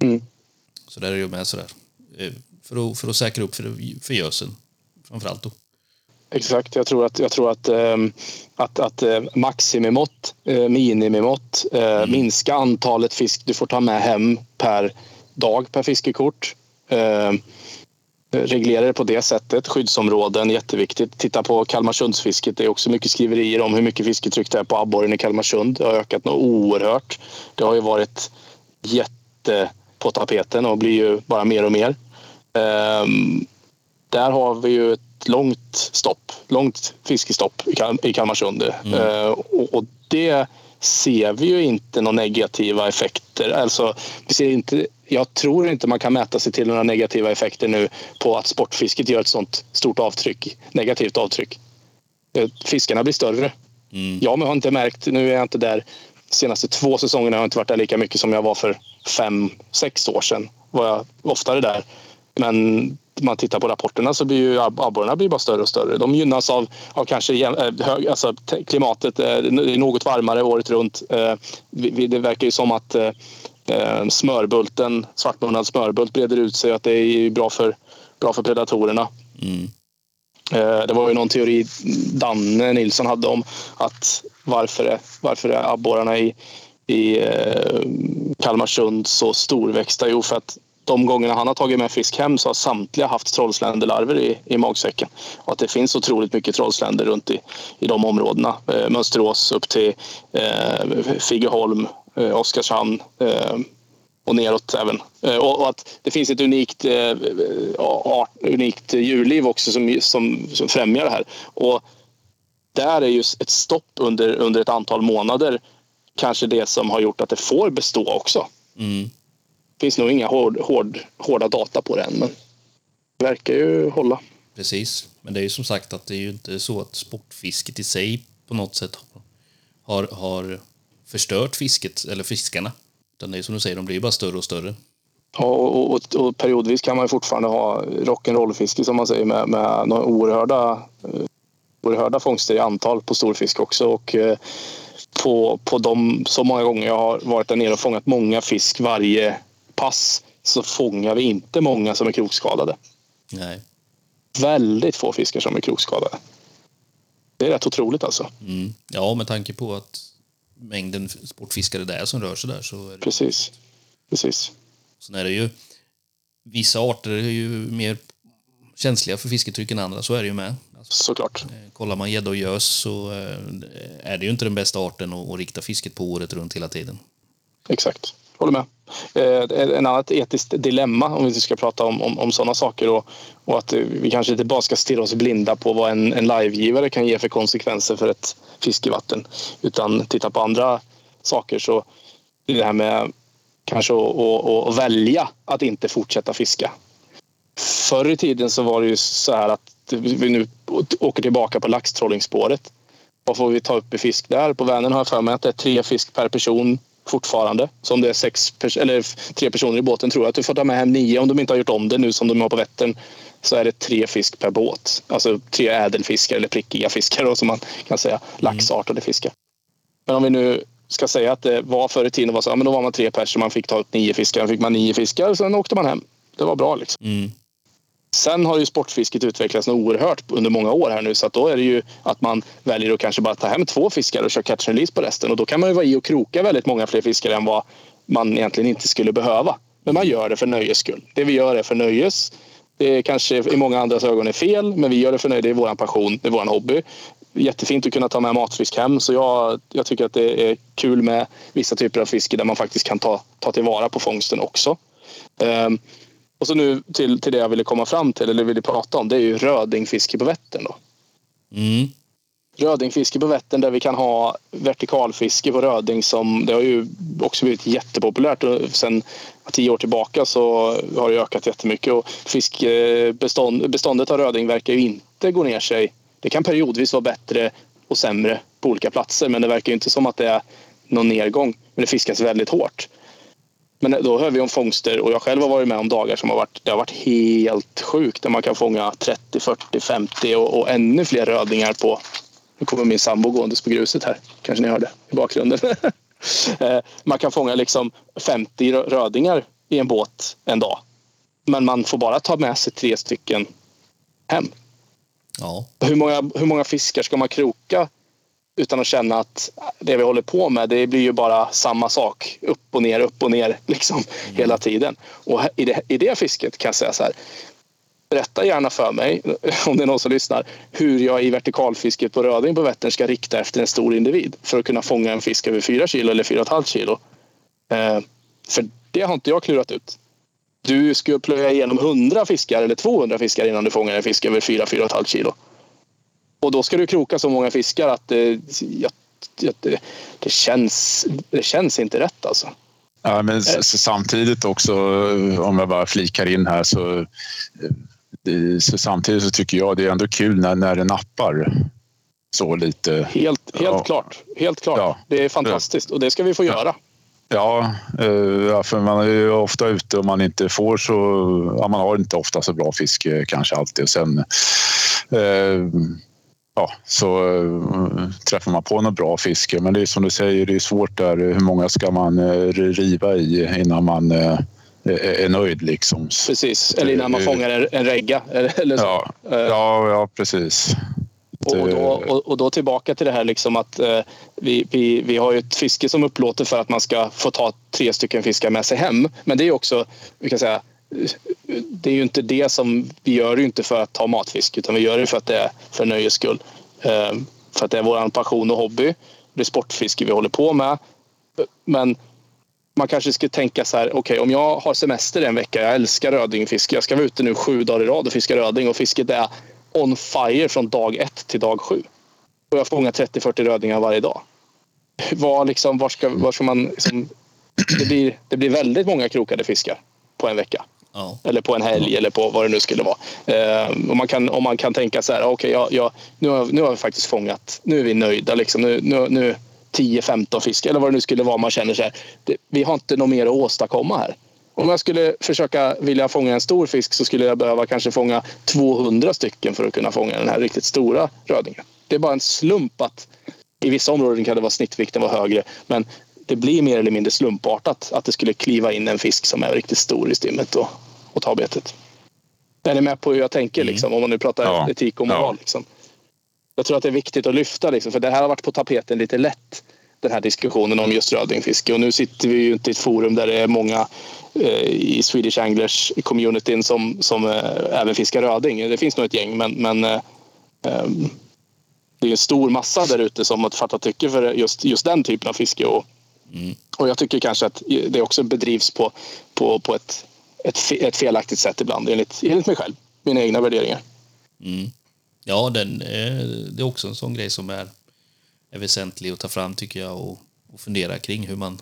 Mm. Så där är det med sådär. Eh, för, att, för att säkra upp för, för gösen, framförallt då. Exakt. Jag tror att, jag tror att, ehm, att, att eh, maximimått, minimimått, eh, minska antalet fisk du får ta med hem per dag per fiskekort. Reglera det på det sättet. Skyddsområden, jätteviktigt. Titta på Kalmarsundsfisket. Det är också mycket skriverier om hur mycket fisketryck det är på abborren i Kalmarsund. Det har ökat något oerhört. Det har ju varit jätte på tapeten och blir ju bara mer och mer. Ehm, där har vi ju ett långt stopp, långt fiskestopp i, Kal- i Kalmarsund. Eh, och, och det ser vi ju inte några negativa effekter. Alltså, vi ser inte, jag tror inte man kan mäta sig till några negativa effekter nu på att sportfisket gör ett sånt stort avtryck, negativt avtryck. Eh, Fiskarna blir större. Mm. Jag har inte märkt, nu är jag inte där, de senaste två säsongerna har jag inte varit där lika mycket som jag var för fem, sex år sedan. Var jag oftare där. Men man tittar på rapporterna så blir ju ab- abborrarna blir bara större och större. De gynnas av, av kanske eh, hög, alltså, te- klimatet. Det är något varmare året runt. Eh, Det verkar ju som att eh, smörbulten, svartmunnad smörbult breder ut sig och att det är bra för, bra för predatorerna. Mm. Det var ju någon teori Danne Nilsson hade om att varför är, varför är abborrarna i, i Kalmarsund så storväxta? Jo, för att de gångerna han har tagit med fisk hem så har samtliga haft trollsländerlarver i, i magsäcken. Och att det finns otroligt mycket trollsländer runt i, i de områdena. Eh, Mönsterås upp till eh, Figeholm, eh, Oskarshamn eh, och neråt även. Eh, Och och att det finns ett unikt, eh, art, unikt djurliv också som, som, som främjar det här. Och där är just ett stopp under, under ett antal månader kanske det som har gjort att det får bestå också. Mm. Finns nog inga hård, hård, hårda data på det än, men det verkar ju hålla. Precis, men det är ju som sagt att det är ju inte så att sportfisket i sig på något sätt har, har förstört fisket eller fiskarna. Utan det är som du säger, de blir ju bara större och större. Ja, och, och, och periodvis kan man ju fortfarande ha rock'n'roll-fiske som man säger med, med några oerhörda, eh, oerhörda fångster i antal på storfisk också. Och, eh, på, på de så många gånger jag har varit där nere och fångat många fisk varje pass så fångar vi inte många som är krokskadade. Nej. Väldigt få fiskar som är krokskadade. Det är rätt otroligt alltså. Mm. Ja, med tanke på att mängden sportfiskare där som rör sig där så det, Precis. Precis. sen är det ju vissa arter är ju mer känsliga för fisketryck än andra, så är det ju med. Alltså, Såklart. eh, kollar man gädda och gös så eh, är det ju inte den bästa arten att rikta fisket på året runt hela tiden. Exakt. Håller med. Eh, en annat etiskt dilemma om vi ska prata om, om, om sådana saker och, och att vi kanske inte bara ska stirra oss blinda på vad en, en livegivare kan ge för konsekvenser för ett fiskevatten utan titta på andra saker så är det här med kanske att, att välja att inte fortsätta fiska. Förr i tiden så var det ju så här att vi nu åker tillbaka på laxtrollingspåret. Vad får vi ta upp i fisk där? På Vänern har jag för mig att det är tre fisk per person fortfarande. Så om det är sex pers- eller tre personer i båten tror jag att du får ta med hem nio. Om de inte har gjort om det nu som de har på Vättern så är det tre fisk per båt. Alltså tre ädelfiskar eller prickiga fiskar då, som man kan säga. Laxartade fiskar. Men om vi nu ska säga att det var förr i tiden var så, ja, men då var man tre pers och man fick ta upp nio fiskar. Då fick man nio fiskar och sen åkte man hem. Det var bra liksom. Mm. Sen har ju sportfisket utvecklats något oerhört under många år här nu så att då är det ju att man väljer att kanske bara ta hem två fiskar och köra catch and release på resten och då kan man ju vara i och kroka väldigt många fler fiskar än vad man egentligen inte skulle behöva. Men man gör det för nöjes skull. Det vi gör är för nöjes. Det är kanske i många andras ögon är fel men vi gör det för nöjes. Det är vår passion, det är vår hobby. Jättefint att kunna ta med matfisk hem så jag, jag tycker att det är kul med vissa typer av fiske där man faktiskt kan ta, ta tillvara på fångsten också. Um, och så nu till, till det jag ville komma fram till, eller ville prata om, det är ju rödingfiske på Vättern. Då. Mm. Rödingfiske på Vättern där vi kan ha vertikalfiske på röding som det har ju också blivit jättepopulärt. Och sen tio år tillbaka så har det ökat jättemycket och fiskbestånd, beståndet av röding verkar ju inte gå ner sig. Det kan periodvis vara bättre och sämre på olika platser men det verkar ju inte som att det är någon nedgång. Men det fiskas väldigt hårt. Men då hör vi om fångster och jag själv har varit med om dagar som har varit, det har varit helt sjukt. Där man kan fånga 30, 40, 50 och, och ännu fler rödingar på... Nu kommer min sambo gåendes på gruset här. Kanske ni hörde i bakgrunden. <laughs> Eh, man kan fånga liksom 50 rö- rödingar i en båt en dag. Men man får bara ta med sig tre stycken hem. Ja. Hur många, hur många fiskar ska man kroka utan att känna att det vi håller på med det blir ju bara samma sak. Upp och ner, upp och ner <laughs> liksom hela tiden. Och i det, i det fisket kan jag säga så här. Berätta gärna för mig, <laughs> om det är någon som lyssnar, hur jag i vertikalfisket på röding på Vättern ska rikta efter en stor individ för att kunna fånga en fisk över 4 kilo eller 4,5 kilo. Eh, för det har inte jag klurat ut. Du ska plöja igenom 100 fiskar eller 200 fiskar innan du fångar en fisk över 4-4,5 kilo. Och då ska du kroka så många fiskar att det, jag, det, det, känns, det känns inte rätt alltså. Ja, men s- samtidigt också, eh, om jag bara flikar in här, så, eh, så samtidigt så tycker jag det är ändå kul när, när det nappar så lite. Helt, helt Ja. klart. Helt klart. Ja. Det är fantastiskt och det ska vi få göra. Ja, eh, för man är ju ofta ute och man inte får så... Ja, man har inte ofta så bra fiske kanske alltid. Och sen eh, ja, så eh, träffar man på något bra fiske. Men det är som du säger, det är svårt där. Hur många ska man eh, riva i innan man eh, är nöjd liksom? Precis. Eller innan man fångar en, en regga. <laughs> Eller, så. Ja, ja, ja precis. Och, då, och, då tillbaka till det här liksom att vi, vi, vi har ju ett fiske som upplåter för att man ska få ta tre stycken fiskar med sig hem. Men det är också, vi kan säga, det är ju inte det som vi gör det inte för att ta matfisk utan vi gör det för att det är för nöjes skull. Ehm, för att det är vår passion och hobby. Det är sportfiske vi håller på med. Men man kanske skulle tänka så här, okej om jag har semester en vecka, jag älskar rödingfiske, jag ska vara ute nu sju dagar i rad och fiska röding och fisket är on fire från dag ett till dag sju. Och jag fångar 30-40 rödingar varje dag. Var, liksom, var, ska, var ska man... Liksom, det, blir, det blir väldigt många krokade fiskar på en vecka. Ja. Eller på en helg eller på vad det nu skulle vara. Eh, om, man kan, om man kan tänka så här, okej, jag, jag, nu, har, nu har vi faktiskt fångat, nu är vi nöjda. Liksom. Nu, nu, nu 10-15 fiskar eller vad det nu skulle vara. Man känner så här, det, vi har inte något mer att åstadkomma här. Om jag skulle försöka vilja fånga en stor fisk så skulle jag behöva kanske fånga 200 stycken för att kunna fånga den här riktigt stora rödingen. Det är bara en slump att I vissa områden kan det vara snittvikten vara högre. Men det blir mer eller mindre slumpartat att det skulle kliva in en fisk som är riktigt stor i stimmet och, och ta betet. Är ni med på hur jag tänker? Liksom, om man nu pratar Ja. etik och moral. Ja. Liksom. Jag tror att det är viktigt att lyfta, liksom, för det här har varit på tapeten lite lätt. Den här diskussionen om just rödingfiske. Och nu sitter vi ju inte i ett forum där det är många eh, i Swedish Anglers communityn som, som eh, även fiskar röding. Det finns nog ett gäng, men, men eh, ehm, det är en stor massa där ute som har fattat tycke för just, just den typen av fiske. Och, och jag tycker kanske att det också bedrivs på, på, på ett, ett, ett felaktigt sätt ibland, enligt, enligt mig själv. Mina egna värderingar. Ja, den, eh, det är också en sån grej som är, är väsentlig att ta fram tycker jag och, och fundera kring hur man,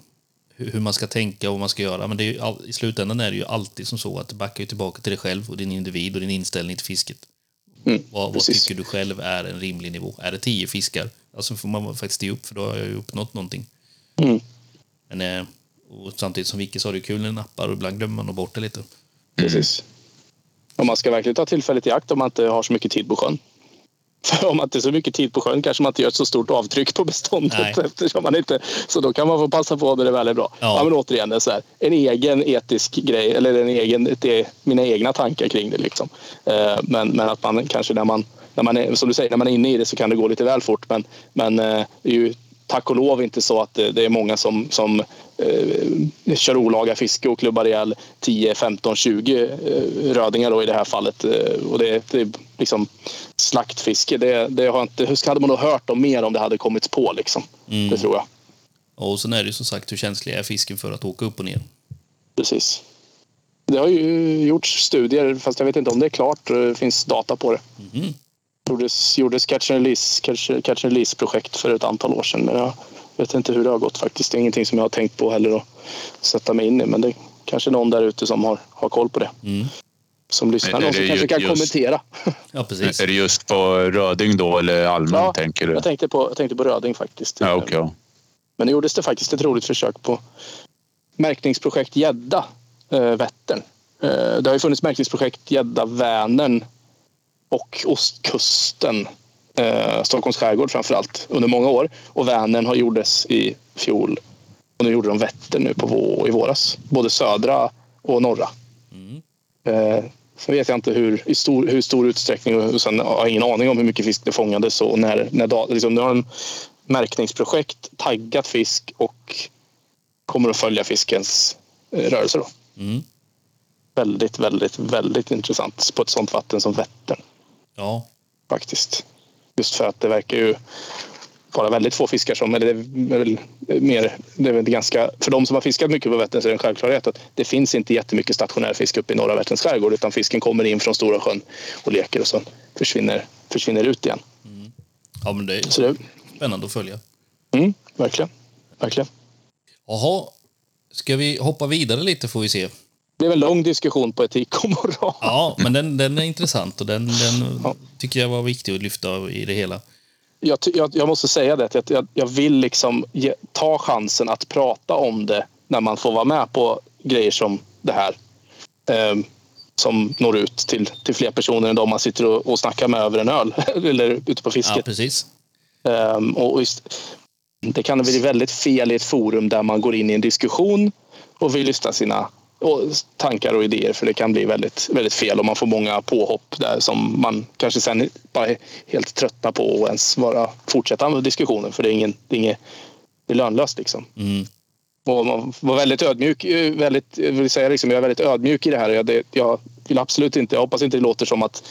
hur, hur man ska tänka och vad man ska göra. Men det är all, i slutändan är det ju alltid som så att det backar tillbaka till dig själv och din individ och din inställning till fisket. Mm, vad, vad tycker du själv är en rimlig nivå? Är det tio fiskar? Alltså får man faktiskt ge upp för då har jag ju uppnått någonting. Mm. Men, eh, och samtidigt som Vicke så har det kul när nappar och ibland glömmer man bort det lite. Precis. Och man ska verkligen ta tillfället i akt om man inte har så mycket tid på sjön. <laughs> För om man inte har så mycket tid på sjön kanske man inte gör ett så stort avtryck på beståndet. Nej. <laughs> Eftersom man inte, så då kan man få passa på när det väl är bra. Ja. Ja. men återigen, det är så här, en egen etisk grej, eller en egen, det är mina egna tankar kring det. Liksom. Eh, Men, men att man kanske när man, när man är, som du säger, när man är inne i det så kan det gå lite väl fort. Men, men eh, det är ju tack och lov inte så att det, är många som, som eh, kör olaga fiske och klubbar ihjäl 10, 15, 20 eh, rödingar då i det här fallet. Eh, och det, det är liksom slaktfiske. Det, det har inte, hur hade man nog hört om mer om det hade kommits på liksom. Det tror jag. Och sen är det ju som sagt hur känslig är fisken för att åka upp och ner. Precis. Det har ju gjorts studier, fast jag vet inte om det är klart. Det finns data på det. Mhm. Gjordes, gjordes catch and release, catch, catch and release projekt för ett antal år sedan. Men jag vet inte hur det har gått faktiskt. Det är ingenting som jag har tänkt på heller att sätta mig in i. Men det är kanske någon där ute som har, har koll på det. Mm. Som lyssnar. Någon som kanske ju- kan just- kommentera. <laughs> Ja, precis. Är det just på röding då eller allmänt Ja, tänker du? Jag tänkte på, jag tänkte på röding faktiskt. Ja, ja. Men nu gjordes det faktiskt ett roligt försök på märkningsprojekt gädda eh, Vättern. Eh, det har ju funnits märkningsprojekt gädda Vänern och ostkusten. Eh, Stockholms skärgård framför allt under många år. Och Vänern har gjordes i fjol. Och nu gjorde de Vättern nu på vå, i våras. Både södra och norra. Eh, sen vet jag inte hur, i stor, hur stor utsträckning och sen har jag ingen aning om hur mycket fisk det fångades och när, när liksom, nu har de märkningsprojekt taggat fisk och kommer att följa fiskens eh, rörelse. Då. Mm. Väldigt, väldigt, väldigt intressant på ett sånt vatten som Vättern Ja, faktiskt. Just för att det verkar ju vara väldigt få fiskar som, eller det är väl mer, det är väl ganska, för de som har fiskat mycket på Vättern så är det en självklarhet att det finns inte jättemycket stationär fisk uppe i norra Vätterns skärgård utan fisken kommer in från Stora sjön och leker och så försvinner, försvinner ut igen. ja men det är Så det, spännande att följa. mm, verkligen, verkligen. Jaha, ska vi hoppa vidare lite får vi se. Det blev en lång diskussion på etik och moral. Ja, men den, den är intressant och den, den Ja. tycker jag var viktig att lyfta i det hela. jag, jag, jag måste säga det, att jag, jag vill liksom ge, ta chansen att prata om det när man får vara med på grejer som det här. Ehm, som når ut till, till fler personer än de man sitter och, och snackar med över en öl <laughs> eller ute på Ja, fisket. precis. Ehm, och just, det kan bli väldigt fel i ett forum där man går in i en diskussion och vill lyfta sina och tankar och idéer för det kan bli väldigt, väldigt fel och man får många påhopp där som man kanske sen bara är helt tröttna på och ens bara fortsätta med diskussionen för det är, ingen, det är, inget, det är lönlöst liksom. Mm. Och man var väldigt ödmjuk. eh, Väldigt, vill säga liksom, jag är väldigt ödmjuk i det här. Jag, det, jag vill absolut inte, jag hoppas inte det låter som att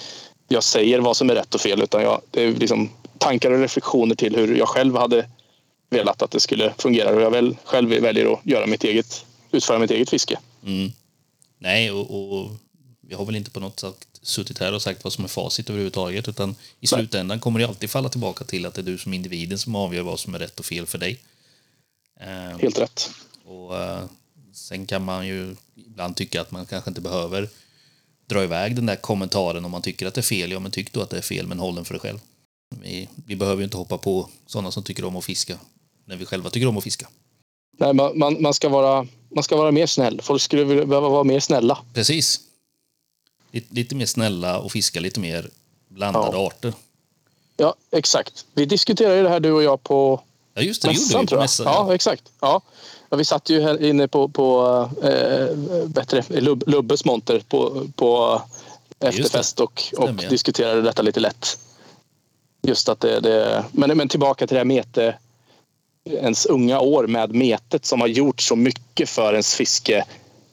jag säger vad som är rätt och fel utan jag, det är liksom tankar och reflektioner till hur jag själv hade velat att det skulle fungera och jag väl, själv väljer att göra mitt eget, utföra mitt eget fiske. Mm. Nej, och, och vi har väl inte på något sätt suttit här och sagt vad som är facit överhuvudtaget utan i slutändan kommer det alltid falla tillbaka till att det är du som individen som avgör vad som är rätt och fel för dig. Eh, Helt rätt. Och eh, sen kan man ju ibland tycka att man kanske inte behöver dra iväg den där kommentaren om man tycker att det är fel. Ja, men tyck då att det är fel, men håll den för dig själv. Vi, vi behöver ju inte hoppa på sådana som tycker om att fiska när vi själva tycker om att fiska. Nej, man, man, man, ska vara, man ska vara mer snäll. Folk skulle behöva vara mer snälla. Precis. Lite, lite mer snälla och fiska lite mer blandade Ja. arter. Ja, exakt. Vi diskuterade det här du och jag på Ja, just det. det gjorde mässan, vi på mässan. Ja, exakt. Ja. Ja, vi satt ju här inne på, på äh, bättre, Lub, Lubbes monter på, på efterfest och, och Stämmer, ja. diskuterade detta lite lätt. Just att det, det men, men tillbaka till det här mete, ens unga år med metet som har gjort så mycket för ens fiske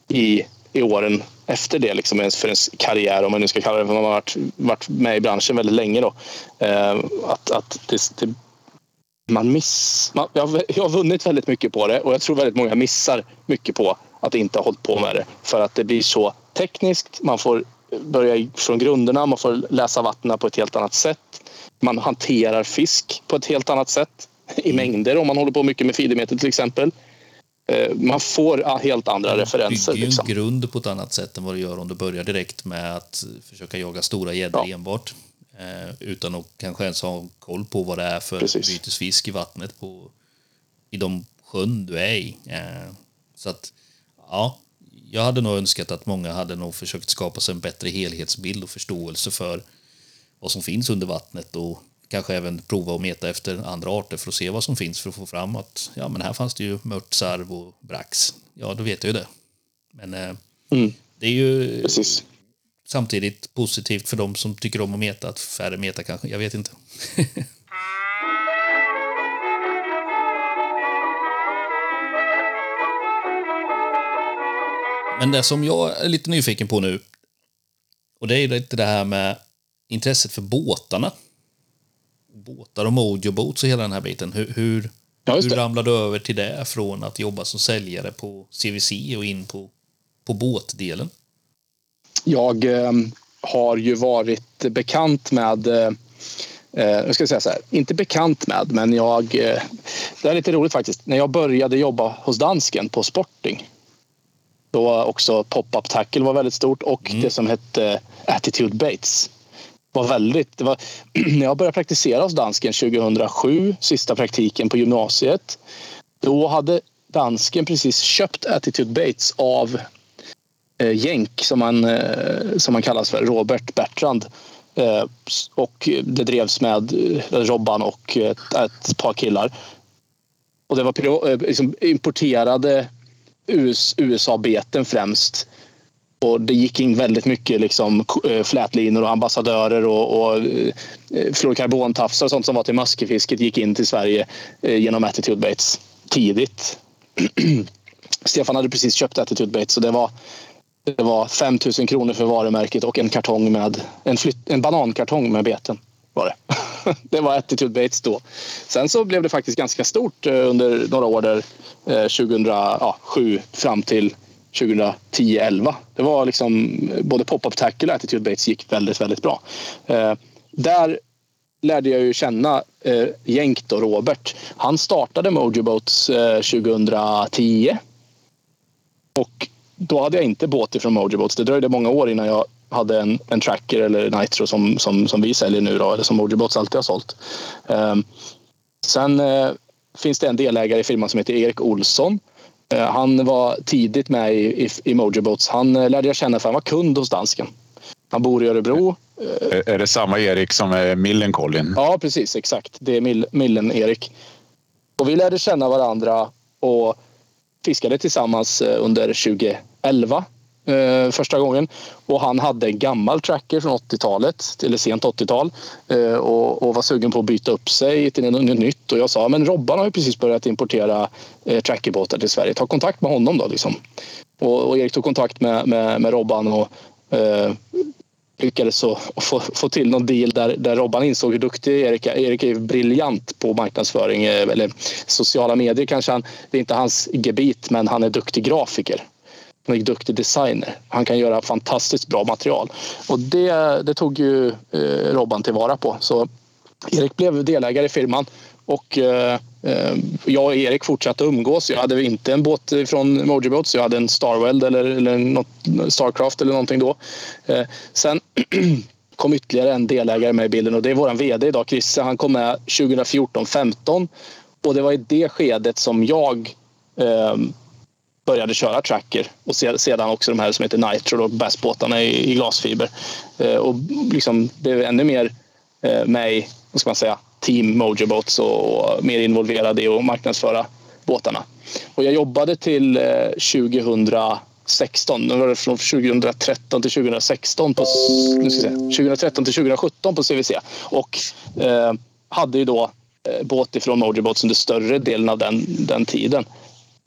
i, i åren efter det, liksom ens för ens karriär om man nu ska kalla det för man har varit, varit med i branschen väldigt länge. Då. Eh, att, att det, det, man miss, man, jag, har- jag har vunnit väldigt mycket på det och jag tror väldigt många missar mycket på att inte ha hållit på med det. För att det blir så tekniskt, man får börja från grunderna, man får läsa vattnen på ett helt annat sätt. Man hanterar fisk på ett helt annat sätt i mängder om man håller på mycket med feedermeter till exempel. Eh, Man får ah, helt andra referenser. bygger ju Liksom. grund på ett annat sätt än vad du gör om du börjar direkt med att försöka jaga stora gäddor Ja. enbart. Eh, utan att kanske ens ha koll på vad det är för Precis. bytesfisk i vattnet på, i de sjön du är i. Eh, så att, ja, jag hade nog önskat att många hade nog försökt skapa sig en bättre helhetsbild och förståelse för vad som finns under vattnet och kanske även prova att meta efter andra arter för att se vad som finns för att få fram att ja, men här fanns det ju mört, sarv och brax. Ja, då vet jag ju det. Men eh, Mm. det är ju Precis. samtidigt positivt för de som tycker om att meta, att färre meta kanske. Jag vet inte. <laughs> Men det som jag är lite nyfiken på nu, och det är lite det här med intresset för båtarna. Båtar och mojo boats och hela den här biten. Hur, hur, Ja, hur ramlade du över till det från att jobba som säljare på CVC och in på, på båtdelen? Jag eh, har ju varit bekant med eh, Eh, jag ska säga så här, inte bekant med, men jag... Eh, det är lite roligt faktiskt. När jag började jobba hos dansken på Sporting då också pop-up tackle var väldigt stort och det som hette attitude baits var väldigt... Det var, <clears throat> när jag började praktisera hos dansken 2007, sista praktiken på gymnasiet, då hade dansken precis köpt attitude baits av eh, Jänk som han, eh, som han kallas för, Robert Bertrand. Eh, och det drevs med eh, Robban och ett, ett par killar. Och det var eh, liksom importerade US, USA-beten främst. Och det gick in väldigt mycket liksom, eh, flätlinor och ambassadörer och, och eh, fluorkarbontafsar och sånt som var till maskefisket gick in till Sverige eh, genom Attitude Baits tidigt. <clears throat> Stefan hade precis köpt Attitude Baits så det var det var 5 000 kronor för varumärket och en kartong med en, flytt, en banankartong med beten. Var det. <laughs> det var Attitude Baits då. Sen så blev det faktiskt ganska stort under några år där 2007 fram till 2010-11. Det var liksom både Pop-Up Tackle och Attitude Baits gick väldigt, väldigt bra. Eh, där lärde jag ju känna eh, Jänk då, Robert. Han startade Mojo Boats eh, 2010. Och då hade jag inte båt ifrån Mojo Boats. Det dröjde många år innan jag hade en, en tracker eller nitro som, som, som vi säljer nu då, eller som Mojo Boats alltid har sålt. Eh, sen eh, finns det en delägare i firman som heter Erik Olsson. Eh, han var tidigt med i, i, i Mojo Boats. Han eh, lärde jag känna för han var kund hos dansken. Han bor i Örebro. Är är det samma Erik som är Millencolin? Ja, precis. Exakt. Det är Mill- Millen-Erik. Och vi lärde känna varandra och fiskade tillsammans eh, under 2011 eh, första gången. Och han hade en gammal tracker från 80-talet, eller sent 80-tal eh, och, och var sugen på att byta upp sig till något nytt. Och jag sa, men Robban har ju precis börjat importera eh, trackerbåtar till Sverige. Ta kontakt med honom då. Liksom. Och, och Erik tog kontakt med, med, med Robban och eh, lyckades så få, få till någon deal där, där Robban insåg hur duktig Erik är. Erik är briljant på marknadsföring eh, eller sociala medier kanske han, det är inte hans gebit men han är duktig grafiker. Han är en duktig designer. Han kan göra fantastiskt bra material. Och det, det tog ju eh, Robban tillvara på. Så Erik blev delägare i firman och eh, eh, jag och Erik fortsatte umgås. Jag hade inte en båt från Mojo Boats. Jag hade en Starweld eller, eller något, Starcraft eller någonting då. Eh, sen <clears throat> kom ytterligare en delägare med i bilden och det är vår VD idag, Chrisse. Han kom med 2014-15 och det var i det skedet som jag eh, började köra tracker och sedan också de här som heter Nitro och bassbåtarna i, i glasfiber. Eh, och liksom blev ännu mer eh, med i vad ska man säga, team Mojo Boats och mer involverad i att marknadsföra båtarna. Och jag jobbade till eh, 2016, nu var det från 2013 till 2016 på, nu ska jag säga, 2013 till 2017 på CVC och eh, hade ju då båt ifrån Mojo Boats under större delen av den, den tiden.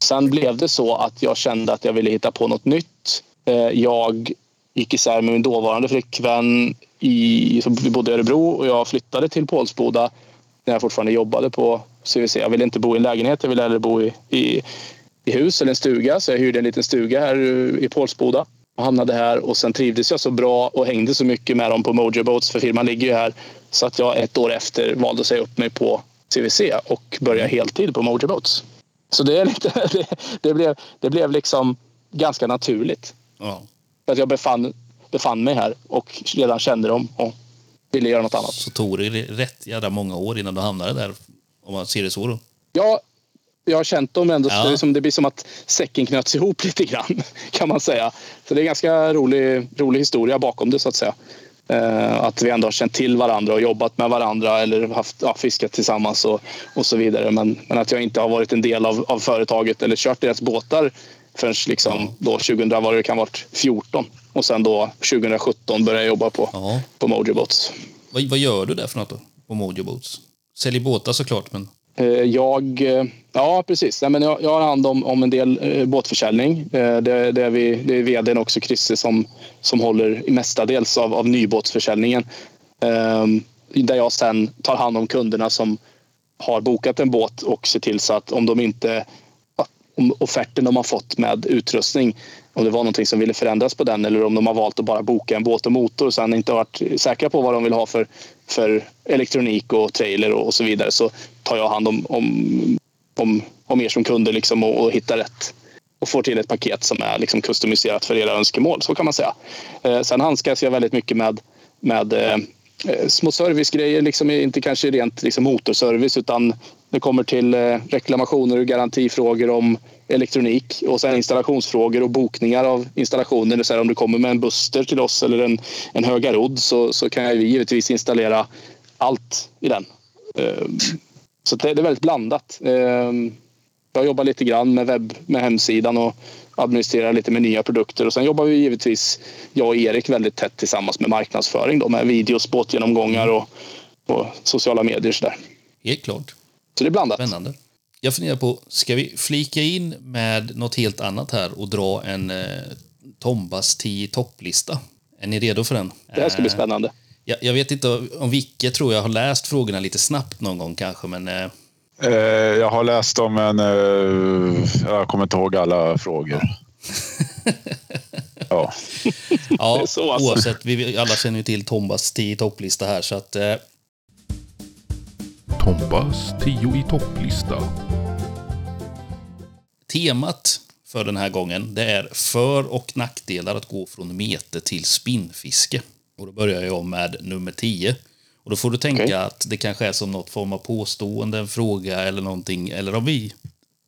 Sen blev det så att jag kände att jag ville hitta på något nytt. Eh, jag gick isär med min dåvarande flickvän i, vi bodde i Örebro och jag flyttade till Pålsboda när jag fortfarande jobbade på CVC. Jag ville inte bo i en lägenhet, jag ville hellre bo i, i, i hus eller en stuga. Så jag hyrde en liten stuga här i Pålsboda och hamnade här. Och sen trivdes jag så bra och hängde så mycket med dem på Mojo Boats, för firman ligger ju här. Så att jag ett år efter valde att säga upp mig på CVC och börja heltid på Mojo Boats. Så det, är lite, <laughs> det, det, blev, det blev liksom ganska naturligt. Ja. För att jag befann, befann mig här och redan kände dem och ville göra något annat. Så tog det rätt jävla många år innan du hamnade där, om man ser det så då. Ja, jag har känt dem ändå. Ja. Det, som, det blir som att säcken knöts <laughs> ihop lite grann, kan man säga. Så det är en ganska rolig, rolig historia bakom det, så att säga. Eh, att vi ändå har känt till varandra och jobbat med varandra eller haft, ja, fiskat tillsammans och, och så vidare. Men, men att jag inte har varit en del av, av företaget eller kört deras båtar förrän liksom då 2000 var det kan varit 14 och sen då 2017 började jag jobba på, Ja. på Mojo Boats. Vad, vad gör du där för något då? På Mojo Boats? Säljer båtar såklart, men Eh, jag, eh, ja precis. Nej, men jag, jag har hand om, om en del eh, båtförsäljning. Eh, Det, det, är vi, det är vdn också, Chrisse, som, som håller mestadels av, av nybåtsförsäljningen. Eh, Där jag sen tar hand om kunderna som har bokat en båt och ser till så att om de inte om offerten de har fått med utrustning om det var någonting som ville förändras på den eller om de har valt att bara boka en båt och motor och sen inte varit säkra på vad de vill ha för, för elektronik och trailer och, så vidare så tar jag hand om, om, om, om er som kunder liksom och, och hittar rätt och får till ett paket som är liksom customiserat för era önskemål. Så kan man säga. Eh, sen handskas jag väldigt mycket med, med eh, eh små servicegrejer, liksom inte kanske rent liksom motorservice utan det kommer till eh, reklamationer och garantifrågor om elektronik och sen installationsfrågor och bokningar av installationer. Så här, om du kommer med en buster till oss eller en, en höga rodd så, så kan vi givetvis installera allt i den. Eh, Så det, det är väldigt blandat. Eh, Jag jobbar lite grann med webb, med hemsidan och administrerar lite med nya produkter. Och sen jobbar vi givetvis, jag och Erik, väldigt tätt tillsammans med marknadsföring då, med videos, båtgenomgångar och, och sociala medier. Så, där. helt klart. så det är blandat. Spännande. Jag funderar på, ska vi flika in med något helt annat här och dra en eh, Tombas 10 topplista? Är ni redo för den? Det här ska bli Eh, spännande. Jag, jag vet inte om Vicke tror jag har läst frågorna lite snabbt någon gång kanske, men eh, Eh, Jag har läst dem, men eh, jag kommer inte ihåg alla frågor. Ja. ja, <laughs> så alltså. oavsett, vi vi alla känner ju till Tombas 10 topplista här så att eh, Tombas 10 i topplista. Temat för den här gången det är för och nackdelar att gå från mete till spinnfiske. Och då börjar jag med nummer 10. Och då får du tänka Okej. att det kanske är som något form av påstående, en fråga eller någonting. Eller om vi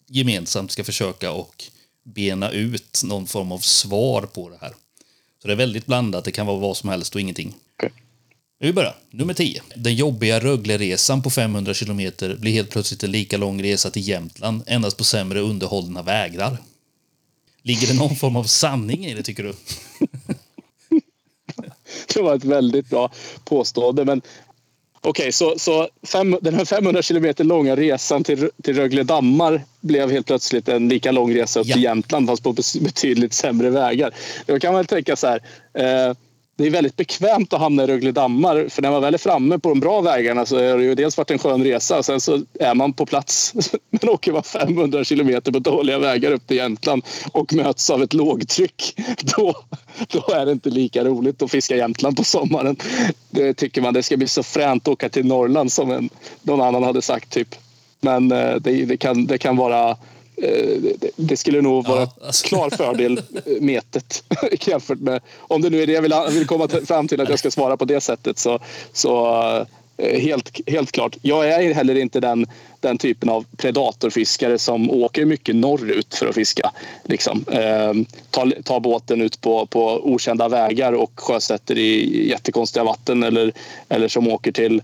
gemensamt ska försöka och bena ut någon form av svar på det här. Så det är väldigt blandat. Det kan vara vad som helst och ingenting. Okej. Vi börjar. Nummer 10. Den jobbiga Rögleresan på 500 kilometer blir helt plötsligt en lika lång resa till Jämtland, endast på sämre underhållna vägar. Ligger det någon form av sanning i det, tycker du? <laughs> Det var ett väldigt bra påstående. Men okej, så, så fem, den här 500 kilometer långa resan till, till Rögle dammar blev helt plötsligt en lika lång resa upp Ja. till Jämtland fast på betydligt sämre vägar. Då kan man tänka så här. Eh, det är väldigt bekvämt att hamna i Rögle dammar för när man väl är framme på de bra vägarna så har det ju dels varit en skön resa och sen så är man på plats. <laughs> Men åker man 500 kilometer på dåliga vägar upp till Jämtland och möts av ett lågtryck <laughs> då, då är det inte lika roligt att fiska Jämtland på sommaren. Det tycker man det ska bli så fränt att åka till Norrland som en, någon annan hade sagt typ. Men eh, det, det, kan, det kan vara det, det skulle nog vara Ja, alltså. klar fördel eh, metet <laughs> jämfört med om det nu är det jag vill, vill komma fram till att jag ska svara på det sättet så, så eh, helt, helt klart. Jag är heller inte den, den typen av predatorfiskare som åker mycket norrut för att fiska. Liksom. Eh, ta, ta båten ut på, på okända vägar och sjösätter i jättekonstiga vatten eller, eller som åker till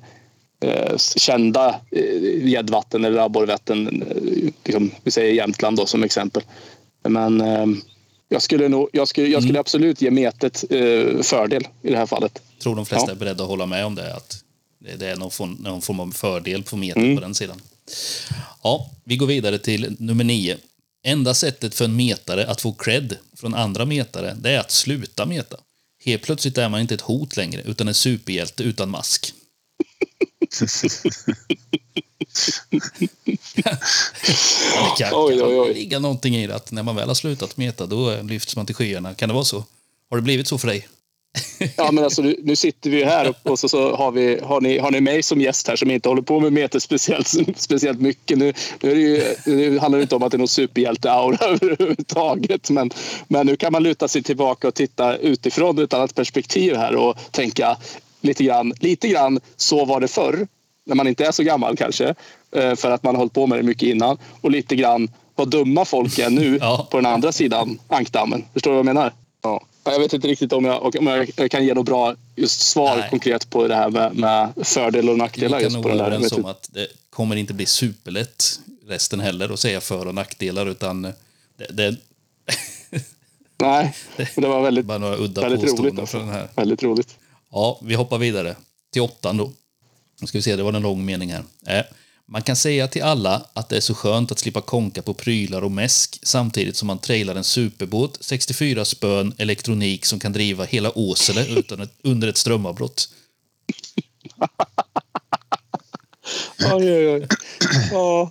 eh, kända eh, gäddvatten eller abborrvatten. Eh, liksom, vi säger Jämtland då som exempel. Men eh, jag skulle, nog, jag skulle, jag skulle absolut ge metet eh, fördel i det här fallet. tror de flesta Ja. är beredda att hålla med om det. Att det det är någon form, någon form av fördel på metet Mm. på den sidan. Ja, vi går vidare till nummer nio. Enda sättet för en metare att få cred från andra metare, det är att sluta meta. Helt plötsligt är man inte ett hot längre, utan en superhjälte utan mask. Det kan, Oj, oj, oj. ligga någonting i det, att när man väl har slutat meta, då lyfts man till skyarna. Kan det vara så? Har det blivit så för dig? Ja, men alltså, nu, sitter vi här och, så, så har, vi, har, ni, har ni mig som gäst här som inte håller på med meter speciellt, speciellt mycket. Nu, nu, det ju, nu handlar det inte om att det är någon superhjälte-aura <laughs> överhuvudtaget. Men, men nu kan man luta sig tillbaka och titta utifrån ett annat perspektiv här och tänka lite grann, lite grann så var det förr. När man inte är så gammal kanske. eh, För att man har hållit på med det mycket innan. Och lite grann vad dumma folk är nu <laughs> Ja. på den andra sidan ankdammen. Förstår du vad jag menar? Ja. Jag vet inte riktigt om jag, om jag kan ge något bra just svar Nej. konkret på det här med, med fördelar och Vi nackdelar. kan Just nog vara överens om att det kommer inte bli superlätt resten heller att säga för och nackdelar, utan det, det Nej, <laughs> det var väldigt, bara några udda väldigt roligt. Alltså. från den här. Väldigt roligt. Ja, vi hoppar vidare till åttan då. Nu ska vi se, det var en lång mening här. Eh, man kan säga till alla att det är så skönt att slippa konka på prylar och mäsk samtidigt som man trailar en superbåt, 64 spön, elektronik som kan driva hela Åsele <laughs> utan ett, under ett strömavbrott. Oj, oj, oj. Ja.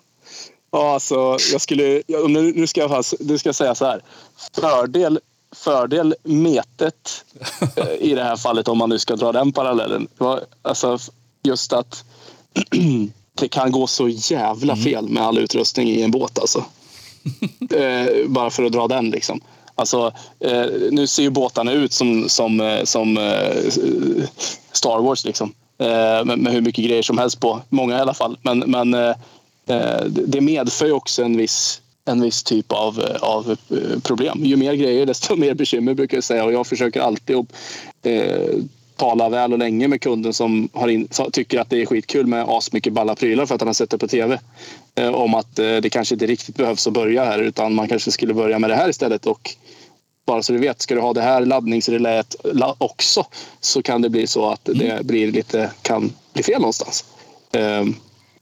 Ja, alltså, jag skulle, nu, nu, ska jag, nu ska jag säga så här. Fördel, fördel metet <laughs> eh, i det här fallet, om man nu ska dra den parallellen. Alltså, just att <clears throat> det kan gå så jävla fel med all utrustning i en båt. Alltså. <laughs> eh, bara för att dra den. Liksom. Alltså, eh, nu ser ju båtarna ut som, som, som Star Wars. Liksom. Med, med hur mycket grejer som helst på. Många i alla fall. Men, men det medför ju också en viss, en viss typ av, eh, av eh, problem. Ju mer grejer desto mer bekymmer brukar jag säga. Och jag försöker alltid att eh, tala väl och länge med kunden som in, tycker att det är skitkul med asmycket balla prylar för att han har sett det på tv. Eh, om att eh, det kanske inte riktigt behövs att börja här utan man kanske skulle börja med det här istället. Och bara så du vet, ska du ha det här laddningsreläet la- också så kan det bli så att det blir lite, kan bli fel någonstans.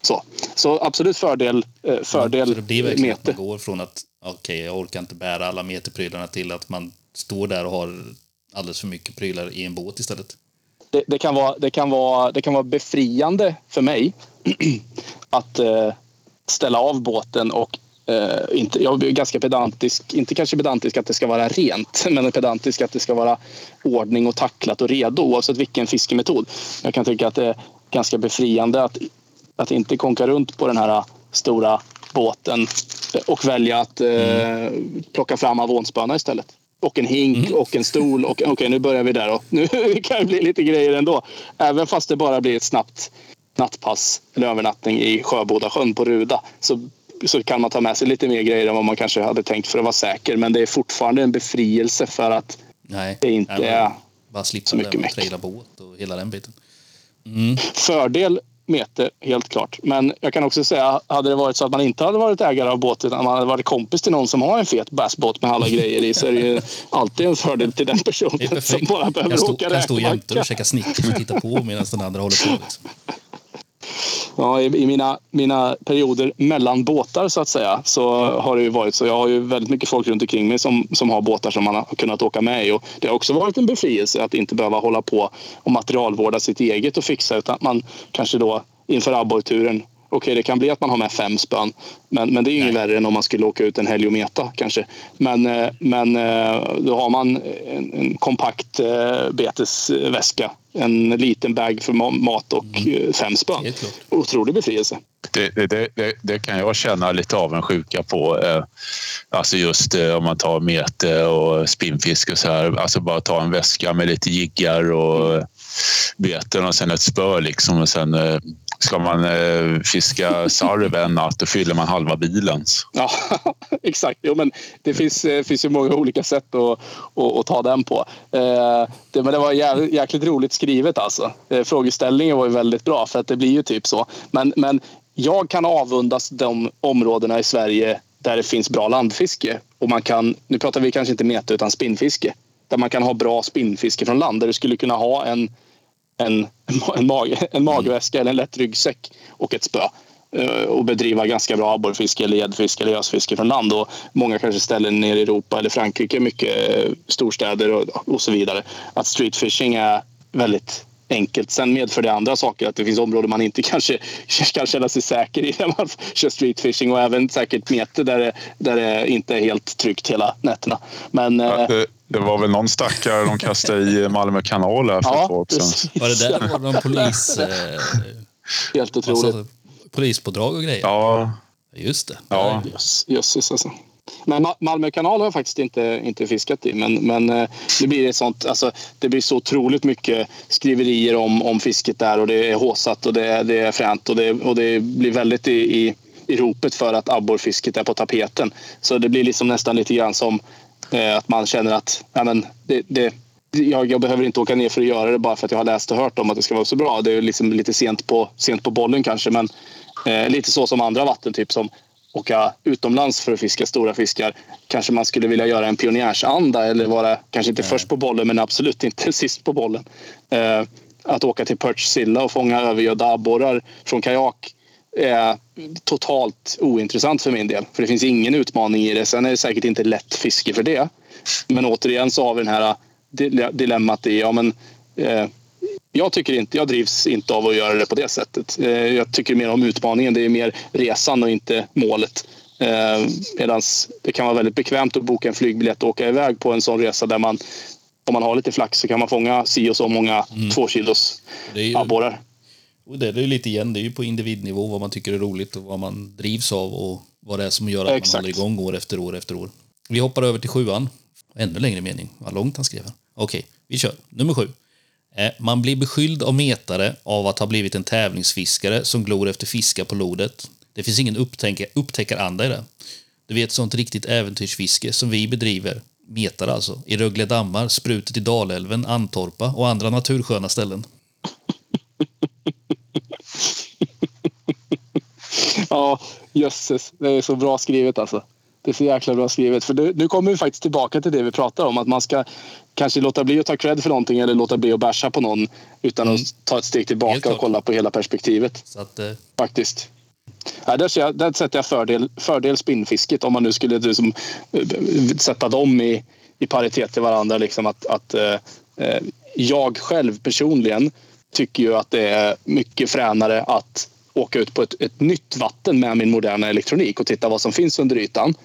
Så. så absolut fördel, eh, fördel Så det blir verkligen att mete. man går från att okej, jag orkar inte bära alla meterprylarna till att man står där och har alldeles för mycket prylar i en båt istället. det, det, kan vara, det, kan vara, det kan vara befriande för mig <clears throat> att eh, ställa av båten och eh, inte, jag är ganska pedantisk, inte kanske pedantisk att det ska vara rent, <laughs> men pedantisk att det ska vara ordning och tacklat och redo oavsett vilken fiskemetod. Jag kan tycka att det är ganska befriande att, att inte konka runt på den här stora båten och välja att eh, plocka fram avonspöna istället. Och en hink och en stol. Okej, nu börjar vi där. Och nu <laughs> kan det bli lite grejer ändå. Även fast det bara blir ett snabbt nattpass eller övernattning i Sjöbodasjön på Ruda så, så kan man ta med sig lite mer grejer än vad man kanske hade tänkt för att vara säker. Men det är fortfarande en befrielse för att Nej, Det är inte- men bara slippa så mycket meck. traila båt och hela den biten. fördel mete, helt klart. Men jag kan också säga, hade det varit så att man inte hade varit ägare av båt utan man hade varit kompis till någon som har en fet bassbåt med alla grejer i så är det ju <laughs> alltid en fördel till den personen som bara behöver Kan stå, åka kan stå jämte räkmacka. och käka Snickers och titta på medan den andra håller på. Liksom. Ja, i, I mina, mina perioder mellan båtar så att säga så har det ju varit så. Jag har ju väldigt mycket folk runt omkring mig som, som har båtar som man har kunnat åka med i. Och det har också varit en befrielse att inte behöva hålla på och materialvårda sitt eget och fixa utan att man kanske då inför abborrturen Okej, det kan bli att man har med fem spön, men, men det är ju inget värre än om man skulle åka ut en helg och meta kanske. Men, eh, men eh, då har man en, en kompakt eh, betesväska, en liten bag för ma- mat och eh, fem spön. Otrolig befrielse. Det, det, det, det kan jag känna lite avundsjuka på. Alltså just om man tar mete och spinnfisk och så här. Alltså bara ta en väska med lite jiggar och beten och sen ett spö liksom och sen ska man eh, fiska sarv en natt, då fyller man halva bilen. Ja, <laughs> exakt. Jo, men det finns, eh, finns ju många olika sätt att, att, att ta den på. Eh, det, men det var jä, jäkligt roligt skrivet alltså. Eh, frågeställningen var ju väldigt bra för att det blir ju typ så. Men, men jag kan avundas de områdena i Sverige där det finns bra landfiske. Och man kan, nu pratar vi kanske inte meta utan spinnfiske. Där man kan ha bra spinnfiske från land. Där du skulle kunna ha en, en, en, mag, en magväska eller en lätt ryggsäck och ett spö eh, och bedriva ganska bra abborrfiske eller gäddfiske eller gösfiske från land. Och många kanske ställen nere i Europa eller Frankrike, mycket eh, storstäder och, och så vidare. Att streetfishing är väldigt enkelt. Sen medför det andra saker, att det finns områden man inte <laughs> kanske kan känna sig säker i när man <laughs> kör streetfishing och även säkert meter där det, där det inte är helt tryggt hela nätterna. Men, Ja, eh, det, det var väl någon stackare de kastade i Malmö kanal här för ett ja, tag sedan. Var det där var någon polis... <laughs> Eh, Helt otroligt. alltså, polispådrag och grejer? Ja, Just det. ja. Jöss- Jösses alltså. Men Malmö kanal har jag faktiskt inte, inte fiskat i. Men, men eh, det blir ett sånt, alltså, det blir så otroligt mycket skriverier om, om fisket där och det är håsat och det, är- det är fränt och det, och det blir väldigt i, i, i ropet för att abborrfisket är på tapeten. Så det blir liksom nästan lite grann som eh, att man känner att ja, men det, det, jag, jag behöver inte åka ner för att göra det bara för att jag har läst och hört om att det ska vara så bra. Det är liksom lite sent på, sent på bollen kanske men eh, lite så som andra vatten typ som åka utomlands för att fiska stora fiskar. Kanske man skulle vilja göra en pionjärsanda eller vara kanske inte först på bollen men absolut inte <laughs> sist på bollen. Eh, att åka till Perchsilla och fånga övergödda abborrar från kajak är totalt ointressant för min del. För det finns ingen utmaning i det. Sen är det säkert inte lätt fiske för det. Men återigen så har vi den här dile- dilemmat i, ja men eh, jag tycker inte, jag drivs inte av att göra det på det sättet. Eh, jag tycker mer om utmaningen. Det är mer resan och inte målet. Eh, Medan det kan vara väldigt bekvämt att boka en flygbiljett och åka iväg på en sån resa där man om man har lite flax så kan man fånga si och så många två kilos Det är ju, abborrar. och det är ju lite igen, det är ju på individnivå vad man tycker är roligt och vad man drivs av och vad det är som gör att Exakt. man håller igång år efter år efter år. Vi hoppar över till sjuan. Ännu längre mening. Vad långt han skrev. här. Okej, vi kör. Nummer sju. Eh, man blir beskylld av metare av att ha blivit en tävlingsfiskare som glor efter fiskar på lodet. Det finns ingen upptäckaranda i det. Du vet sånt riktigt äventyrsfiske som vi bedriver, metare alltså, i Rögle dammar, sprutet i Dalälven, Antorpa och andra natursköna ställen. <laughs> Ja, jösses. Det är så bra skrivet alltså. Det är så jäkla bra skrivet. För det, nu kommer vi faktiskt tillbaka till det vi pratar om. Att man ska kanske låta bli att ta cred för någonting eller låta bli att basha på någon utan att ta ett steg tillbaka och kolla på hela perspektivet. Så att, eh, Faktiskt. Ja, där, ser jag, där sätter jag fördel, fördel spinnfisket om man nu skulle liksom, eh, sätta dem i, i paritet till varandra. Liksom att, att, eh, eh, jag själv personligen tycker ju att det är mycket fränare att åka ut på ett, ett nytt vatten med min moderna elektronik och titta vad som finns under ytan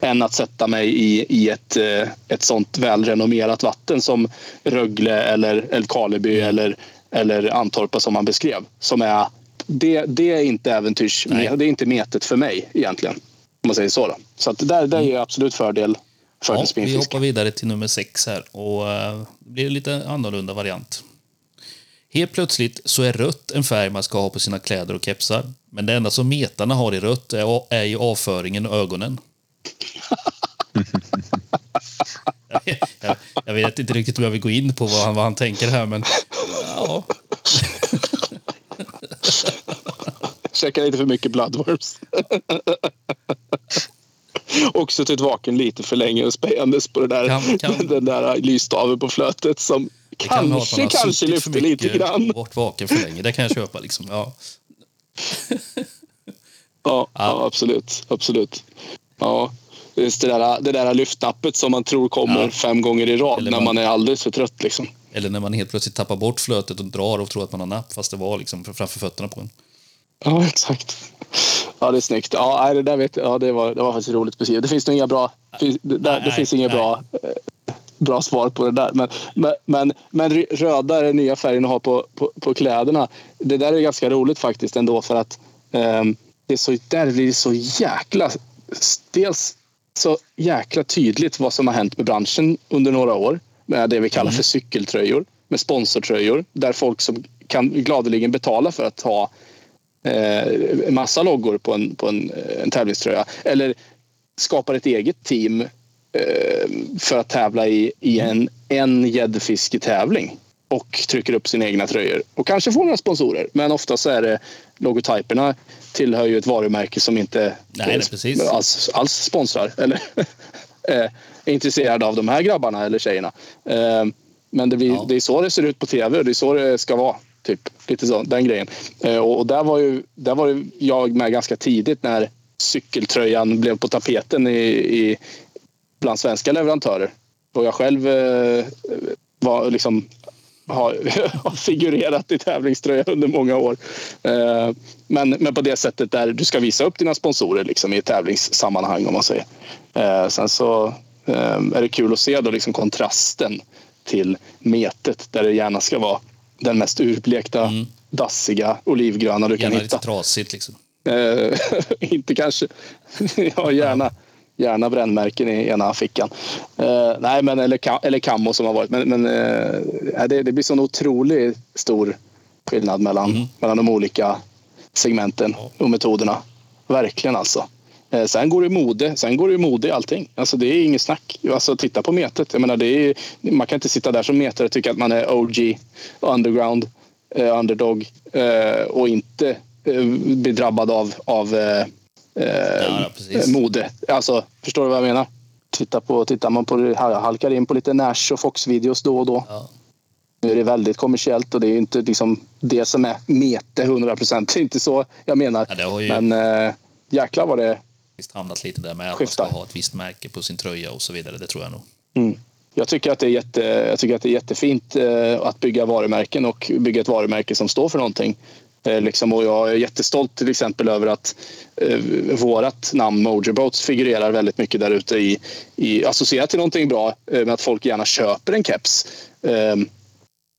än att sätta mig i, i ett, eh, ett sånt välrenommerat vatten som Rögle eller Älvkarleby eller, eller Antorpa som man beskrev. Som är, det, det är inte äventyrs, Nej. det är inte metet för mig egentligen. Om man säger så. Då. Så att där, där är jag absolut fördel för ja, vi hoppar vidare till nummer sex här och eh, det blir en lite annorlunda variant. Helt plötsligt så är rött en färg man ska ha på sina kläder och kepsar. Men det enda som metarna har i rött är, är ju avföringen och ögonen. Jag, jag, jag vet inte riktigt om jag vill gå in på vad han, vad han tänker här, men ja, Käka lite för mycket bloodworms. och suttit vaken lite för länge och spejandes på det där, Kan- kan- den där lysstaven på flötet som det kan kanske, har kanske lyfter lite grann. varit vaken för länge. Det kan jag köpa. Liksom. Ja. Ja, ja. absolut. absolut. Ja. Just det där, det där lyfttappet som man tror kommer Ja. fem gånger i rad Eller när man- man är alldeles för trött. Liksom. Eller när man helt plötsligt tappar bort flötet och drar och tror att man har napp fast det var liksom framför fötterna på en. Ja, <laughs> exakt. Ja, det är snyggt. Ja, det där vet jag. Ja, det var, det var faktiskt roligt beskrivet. Det finns nog inga bra, finns, det, det Nej, finns inga nej. bra, eh, bra svar på det där. Men, men, men, men röda är den nya färgen att ha på, på, på kläderna. Det där är ganska roligt faktiskt ändå för att ehm, det är så, där blir det så jäkla... Dels så jäkla tydligt vad som har hänt med branschen under några år med det vi kallar för cykeltröjor, med sponsortröjor där folk som kan gladeligen betala för att ha eh, massa loggor på en, på en, en tävlingströja. Eller skapar ett eget team eh, för att tävla i, i en, en gäddfisketävling och trycker upp sina egna tröjor och kanske får några sponsorer. Men ofta så är det logotyperna tillhör ju ett varumärke som inte Nej, alls, alls sponsrar eller <laughs> är intresserade av de här grabbarna eller tjejerna. Eh, Men det, blir, Ja. det är så det ser ut på tv och det är så det ska vara. Typ. Lite så, den grejen. Eh, Och där var, ju, där var ju jag med ganska tidigt när cykeltröjan blev på tapeten i, i, bland svenska leverantörer. Och jag själv eh, var liksom har, <laughs> har figurerat i tävlingströja under många år. Eh, men, men på det sättet där du ska visa upp dina sponsorer liksom, i tävlingssammanhang om man säger. Eh, sen så eh, är det kul att se då liksom kontrasten till metet där det gärna ska vara den mest urblekta, dassiga olivgröna du kan Gärna hitta. lite trasigt liksom. <laughs> Inte kanske. <laughs> ja, gärna. Gärna brännmärken i ena fickan. Eh, nej, men eller, eller kammo som har varit. Men, men eh, det, det blir sån otroligt stor skillnad mellan, mellan de olika segmenten och metoderna. Verkligen alltså. Eh, sen går det mode. Sen går det mode i allting. Alltså det är inget snack. Alltså titta på metet. Jag menar, det är, man kan inte sitta där som metare och tycka att man är OG, underground, eh, underdog eh, och inte bli drabbad av, av Ja, precis. mode. Alltså, förstår du vad jag menar? Titta på, tittar man på det, halkar in på lite Nash och Fox-videos då och då. Ja. Nu är det väldigt kommersiellt och det är inte liksom det som är mete 100 procent. <laughs> Det är inte så jag menar. Ja, ju Men äh, jäklar vad det... faktiskt hamnat lite där med att man ska Skiftar. ha ett visst märke på sin tröja och så vidare. Det tror jag nog. Mm. Jag tycker att det är, jätte, jag tycker att det är jättefint eh, att bygga varumärken och bygga ett varumärke som står för någonting. Eh, liksom, och jag är jättestolt till exempel över att eh, vårt namn Mojo Boats figurerar väldigt mycket där ute i, i associerat till någonting bra eh, med att folk gärna köper en keps. Eh,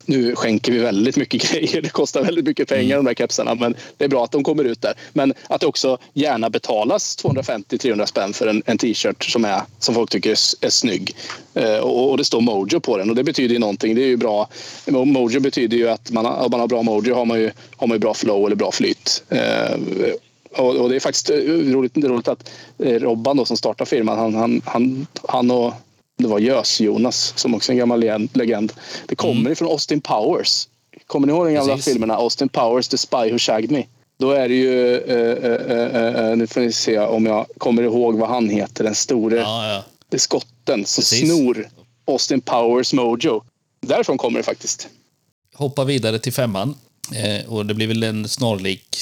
nu skänker vi väldigt mycket <laughs> grejer. Det kostar väldigt mycket pengar de där kepsarna. Men det är bra att de kommer ut där. Men att det också gärna betalas 250-300 spänn för en, en t-shirt som, är, som folk tycker är, är snygg. Eh, och, och det står Mojo på den och det betyder ju någonting. Det är ju bra. Mojo betyder ju att man har, om man har bra Mojo har man ju, har man ju bra flow eller bra flyt. Eh, och, det är faktiskt eh, roligt, roligt att eh, Robban då, som startar firman, han, han, han, han och det var Gös-Jonas som också är en gammal legend-. Det kommer ifrån Austin Powers. Kommer ni ihåg de gamla Precis. filmerna Austin Powers, The Spy Who Shagged Me? Då är det ju, eh, eh, eh, eh, nu får ni se om jag kommer ihåg vad han heter, den store Ja, ja. skotten som Precis. snor Austin Powers Mojo. Därifrån kommer det faktiskt. Hoppa vidare till femman. Eh, och det blir väl en snarlik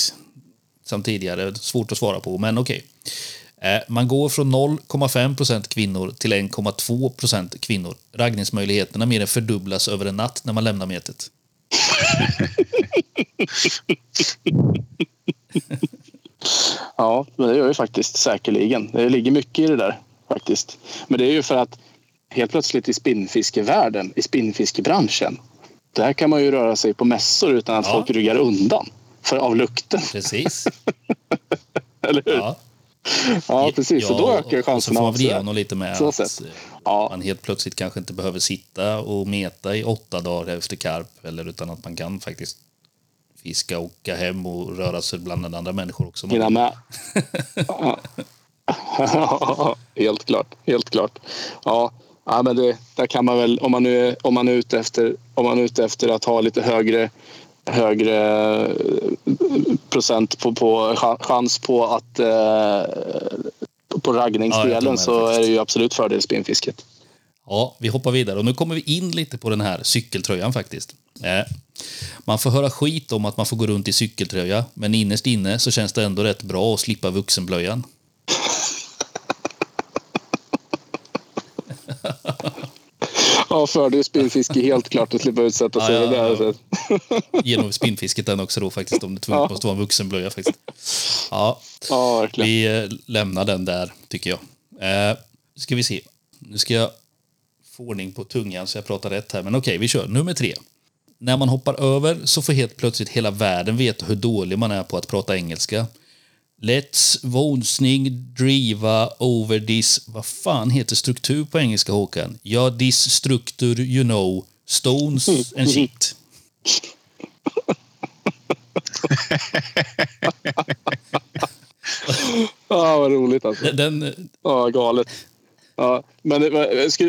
som tidigare. Svårt att svara på, men okej. Eh, man går från 0,5 procent kvinnor till 1,2 procent kvinnor. Raggningsmöjligheterna mer än fördubblas över en natt när man lämnar metet. <laughs> Ja, men det gör ju faktiskt säkerligen. Det ligger mycket i det där faktiskt. Men det är ju för att helt plötsligt i spinnfiskevärlden, i spinnfiskebranschen, där kan man ju röra sig på mässor utan att Ja. folk ryggar undan för av lukten. Precis. <laughs> Eller hur? Ja. Ja, precis. så då ökar och så chanserna får man honom lite med Så att eh, Ja. man helt plötsligt kanske inte behöver sitta och meta i åtta dagar efter karp. Eller utan att man kan faktiskt fiska, åka hem och röra sig bland andra människor också. Hinna med. Ja. <laughs> helt klart. Helt klart. Ja, ja men det, där kan man väl, om man nu är, om man är ute efter, om man är ute efter att ha lite högre högre eh, procent på, på cha- chans på att eh, på Ja, raggningsdelen med så är det ju absolut fördel spinnfisket. Ja, vi hoppar vidare. Och nu kommer vi in lite på den här cykeltröjan faktiskt. Eh, Man får höra skit om att man får gå runt i cykeltröja, men innerst inne så känns det ändå rätt bra att slippa vuxenblöjan. Ja, fördel spinnfiske helt klart att slippa utsätta sig Ja, ja, ja. <laughs> Genom spinnfisket den också då faktiskt, om det tvunget måste vara en vuxenblöja faktiskt. Ja, Ja, verkligen. vi eh, lämnar den där tycker jag. Eh, ska vi se. Nu ska jag få ordning på tungan så jag pratar rätt här. Men okej, vi kör. Nummer tre. När man hoppar över så får helt plötsligt hela världen veta hur dålig man är på att prata engelska. Let's vonsning driva over this... Vad fan heter struktur på engelska, Håkan? Ja, this structure you know. Stones and shit. <laughs> Ja, vad roligt alltså. Den, Ja, galet. Ja, men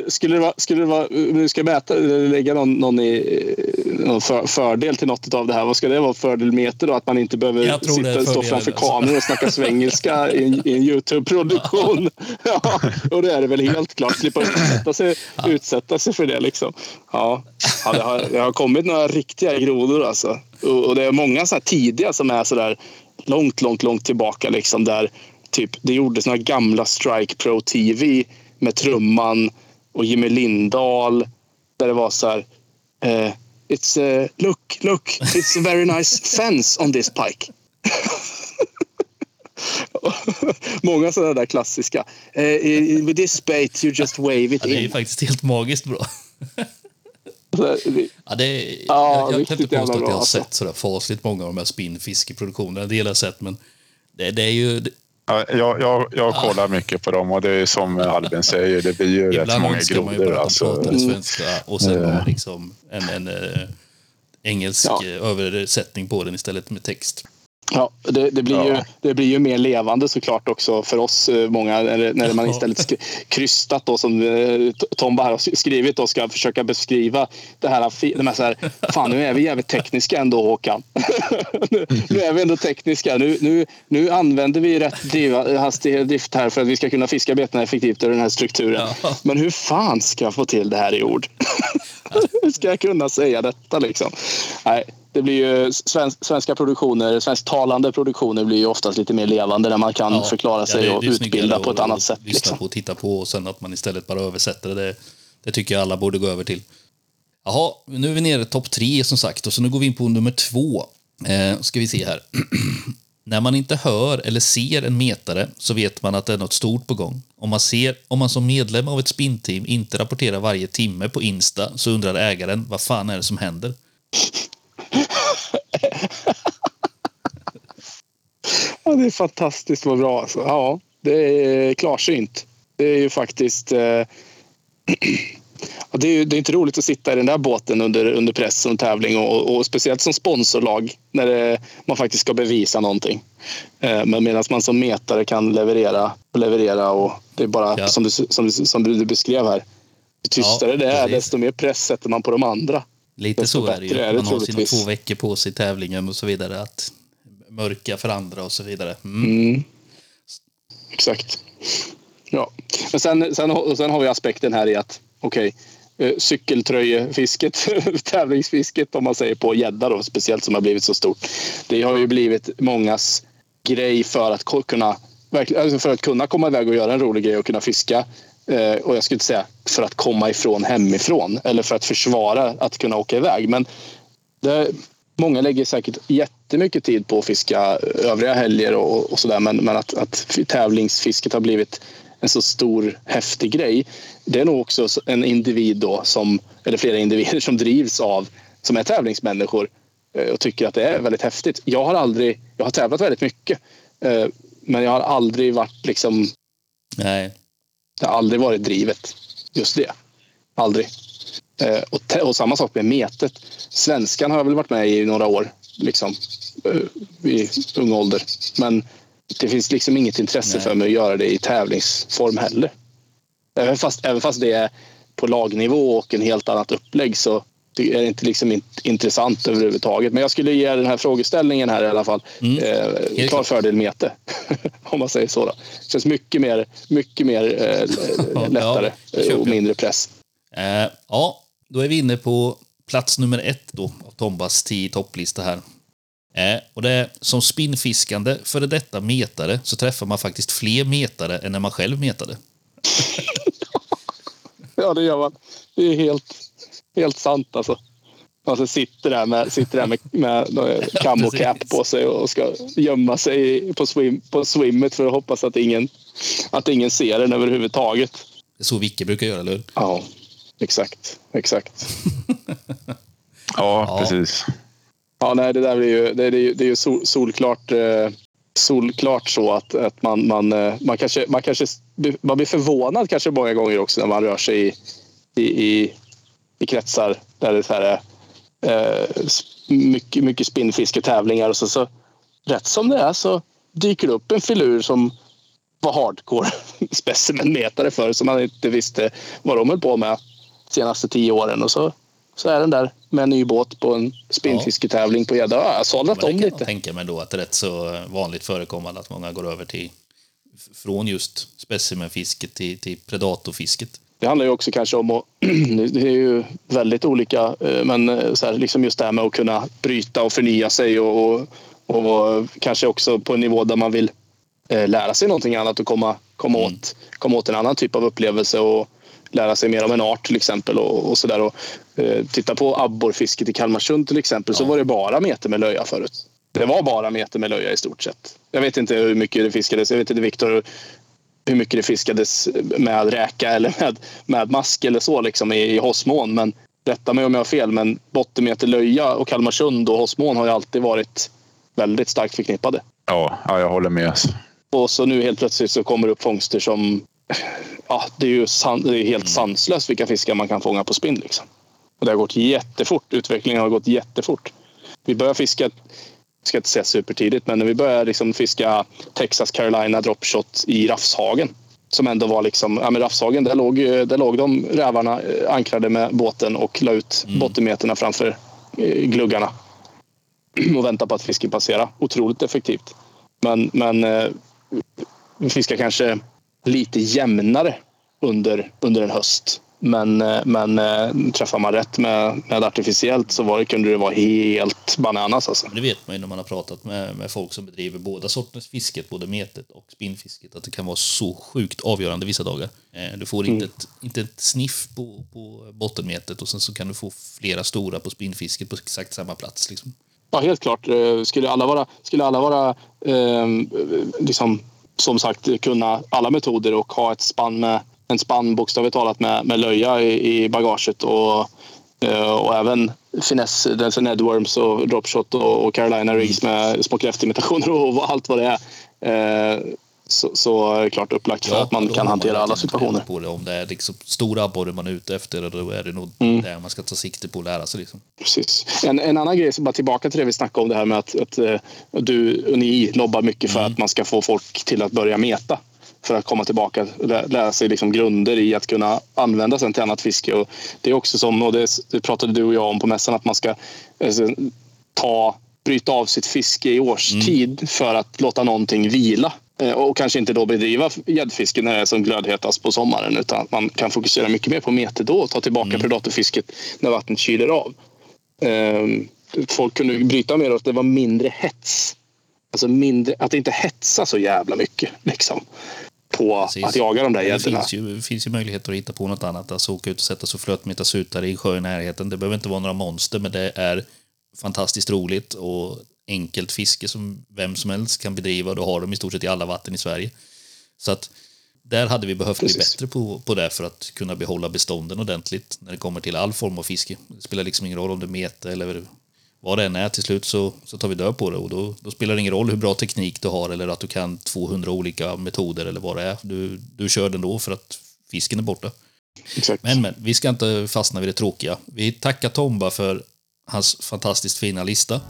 skulle, det vara, skulle det vara, du ska mäta, lägga någon, någon, i, någon för, fördel till något av det här, vad ska det vara fördelmeter då? Att man inte behöver sitta, stå framför alltså. kameror och snacka svengelska <laughs> i en, en Youtube-produktion. <laughs> Ja, och det är det väl helt klart. Slippa utsätta sig, utsätta sig för det liksom. Ja, ja det, har, det har kommit några riktiga grodor alltså. Och, och det är många så här tidiga som är så där långt, långt, långt tillbaka liksom där typ det gjordes några gamla Strike Pro TV med trumman och Jimmy Lindahl där det var så här eh, It's uh, look, look, it's a very nice <laughs> fence on this pike. Många sådana där klassiska. Eh, with this bait you just wave it ja, det är in. faktiskt helt magiskt bra. Det- Ja, det är, Ja, jag, jag kan inte påstå att jag bra, har alltså. sett sådär fasligt många av de här spinnfiskeproduktionerna. Del har jag sett, men det, det är ju... Det, jag, jag, jag kollar mycket på dem och det är som Albin säger, det blir ju rätt ibland många önskar man ju grodor. Alltså. svenska och sen var liksom en, en eh, engelsk Ja. eh, översättning på den istället med text. Ja, det, det, blir ju, Ja. det blir ju mer levande såklart också för oss eh, många när, när man istället krystat då som eh, Tom bara har skrivit och ska försöka beskriva det här. De här så här fan, nu är vi jävligt tekniska ändå Håkan. <laughs> nu, nu är vi ändå tekniska. Nu, nu, nu använder vi rätt driva, hastighet drift här för att vi ska kunna fiska betena effektivt i den här strukturen. Ja. Men hur fan ska jag få till det här i ord? <laughs> hur ska jag kunna säga detta liksom? Nej, det blir ju svensk, svenska produktioner, svensktalande produktioner blir ju oftast lite mer levande när man kan Ja, förklara ja, sig det- och det utbilda på ett annat sätt. Lyssna Liksom. på och titta på och sen att man istället bara översätter det. det. Tycker jag alla borde gå över till. Jaha, nu är vi nere i topp tre som sagt och så nu går vi in på nummer två. Eh, ska vi se här. <clears throat> När man inte hör eller ser en metare så vet man att det är något stort på gång. Om man, ser, om man som medlem av ett spinnteam inte rapporterar varje timme på Insta så undrar ägaren vad fan är det som händer? <laughs> Ja, det är fantastiskt vad bra. Alltså. Ja, det är klarsynt. Det är ju faktiskt... Eh, <clears throat> ja, det, är det är inte roligt att sitta i den där båten under, under press och tävling och, och speciellt som sponsorlag när det, man faktiskt ska bevisa någonting. Eh, men medan man som metare kan leverera och leverera och det är bara Ja. som, du, som, du, som du beskrev här. Ju tystare Ja, det är, desto mer press sätter man på de andra. Lite Desto så är det ju. Man har sina två veckor på sig i tävlingen och så vidare. Att mörka för andra och så vidare. Mm. Mm. Exakt. Ja. Men sen, sen, sen har vi aspekten här i att okej, okay, cykeltröjefisket, <laughs> tävlingsfisket om man säger på gädda då, speciellt som har blivit så stort. Det har ju blivit mångas grej för att kunna alltså för att kunna komma iväg och göra en rolig grej och kunna fiska. Eh, och jag skulle inte säga för att komma ifrån hemifrån eller för att försvara att kunna åka iväg. Men det, många lägger säkert jättemycket tid på att fiska övriga helger och, och sådär. Men, men att, att tävlingsfisket har blivit en så stor häftig grej. Det är nog också en individ då som, eller flera <laughs> individer som drivs av, som är tävlingsmänniskor eh, och tycker att det är väldigt häftigt. Jag har aldrig, jag har tävlat väldigt mycket. eh, Men jag har aldrig varit liksom, Nej. det har aldrig varit drivet. Just det. Aldrig. Eh, och, och samma sak med metet. Svenskan har jag väl varit med i några år. Liksom, eh, I ung ålder. Men det finns liksom inget intresse Nej. för mig att göra det i tävlingsform heller. Även fast, även fast det är på lagnivå och en helt annat upplägg så det är inte liksom int- intressant överhuvudtaget. Men jag skulle ge den här frågeställningen här i alla fall. Mm. Eh, klar fördel mete. <laughs> Om man säger så. Då. Det känns mycket mer, mycket mer eh, <laughs> lättare det eh, och mindre press. Eh, ja, då är vi inne på plats nummer ett då av Tombas 10 topplista här. Eh, och det är som spinnfiskande före detta metare så träffar man faktiskt fler metare än när man själv metade. <laughs> Ja, det gör man. Det är helt, helt sant alltså. Alltså sitter där med, sitter där med, med <laughs> camo cap på sig och ska gömma sig på, swim, på swimmet för att hoppas att ingen, att ingen ser den överhuvudtaget. Det är så Vicke brukar göra, eller hur? Ja, exakt. Exakt. <laughs> Ja, Ja. precis. Ja, nej, det där blir ju, det, det det är ju sol, solklart, eh, solklart så att, att man, man, eh, man, kanske, man kanske man blir förvånad kanske många gånger också när man rör sig i, i, i, i kretsar där det är eh, s- mycket, mycket spinnfisketävlingar och så, så rätt som det är så dyker det upp en filur som var hardcore <laughs> specimenmetare för som man inte visste vad de höll på med de senaste tio åren. Och så, så är den där med en ny båt på en spinnfisketävling på gädda. Ja, Jag har Men om lite. jag tänka mig då att det är rätt så vanligt förekommande att många går över till från just specimenfisket till, till predatorfisket. Det handlar ju också kanske om att... <clears throat> Det är ju väldigt olika. eh, Men eh, så här, liksom just det här med att kunna bryta och förnya sig och, och, och kanske också på en nivå där man vill eh, lära sig någonting annat och komma, komma, åt, komma åt en annan typ av upplevelse och lära sig mer om en art till exempel. Och, och så där. Och, eh, titta på abborrfisket i Kalmarsund till exempel så var det bara meter med löja förut. Det var bara meter med löja i stort sett. Jag vet inte hur mycket det fiskades. Jag vet inte Viktor hur mycket det fiskades med räka eller med, med mask eller så liksom i, i Hossmån. Men rätta mig om jag har fel, men bottenmeter löja och Kalmarsund och Hossmån har ju alltid varit väldigt starkt förknippade. Ja, ja jag håller med. Och så nu helt plötsligt så kommer det upp fångster som... Ja, det är ju san, det är helt sanslöst vilka fiskar man kan fånga på spinn. Liksom. Och det har gått jättefort. Utvecklingen har gått jättefort. Vi börjar fiska, ska inte säga supertidigt, men när vi började liksom fiska Texas Carolina dropshot i Raffshagen. Som ändå var liksom, ja men Raffshagen, där låg, där låg de rävarna eh, ankrade med båten och la ut bottenmeterna framför eh, gluggarna. <clears throat> Och väntade på att fisken passerade. Otroligt effektivt. Men, men eh, vi fiskar kanske lite jämnare under, under en höst. Men, eh, men eh, träffar man rätt med, med artificiellt så var det, kunde det vara helt bananas. Alltså. Det vet man ju när man har pratat med, med folk som bedriver båda sorters fisket, både metet och spinnfisket, att det kan vara så sjukt avgörande vissa dagar. Eh, Du får inte, ett, inte ett sniff på, på bottenmetet och sen så kan du få flera stora på spinnfisket på exakt samma plats. Liksom. Ja, helt klart. Skulle alla vara, skulle alla vara eh, liksom, som sagt kunna alla metoder och ha ett spann med en spann bokstavligt talat med, med löja i, i bagaget och, eh, och även finess, den Edworms och dropshot och, och Carolina Rigs med små kräftimitationer och allt vad det är. Så, så är det klart upplagt för att man kan hantera alla verkligen situationer. På det. Om det är liksom stora abborre man är ute efter, då är det nog Mm. där man ska ta sikte på att lära sig. Liksom. Precis. En, en annan grej, så bara tillbaka till det vi snackade om, det här med att, att eh, du och ni lobbar mycket för att man ska få folk till att börja meta. För att komma tillbaka och lä- lära sig liksom grunder i att kunna använda sen till annat fiske. Och det är också som, och det, pratade du och jag om på mässan, att man ska alltså, ta, bryta av sitt fiske i årstid för att låta någonting vila. Eh, Och kanske inte då bedriva gäddfiske när det är som glödhetast på sommaren utan att man kan fokusera mycket mer på mete då och ta tillbaka predatorfisket när vattnet kyler av. Ehm, folk kunde bryta mer att det var mindre hets. Alltså mindre, att inte hetsa så jävla mycket liksom, på Precis. att jaga de där Det gäddorna. finns ju, finns ju möjligheter att hitta på något annat. Alltså åka ut och sätta sig och flötmetasutare i en sjö i närheten. Det behöver inte vara några monster, men det är fantastiskt roligt och enkelt fiske som vem som helst kan bedriva. Då har de i stort sett i alla vatten i Sverige. Så att där hade vi behövt bli Precis. bättre på, på det för att kunna behålla bestånden ordentligt när det kommer till all form av fiske. Det spelar liksom ingen roll om det är mete eller vad det än är. Till slut så, så tar vi död på det och då, då spelar det ingen roll hur bra teknik du har eller att du kan 200 olika metoder eller vad det är. Du, du kör den då för att fisken är borta. Exakt. Men, men, vi ska inte fastna vid det tråkiga. Vi tackar Tomba för hans fantastiskt fina lista.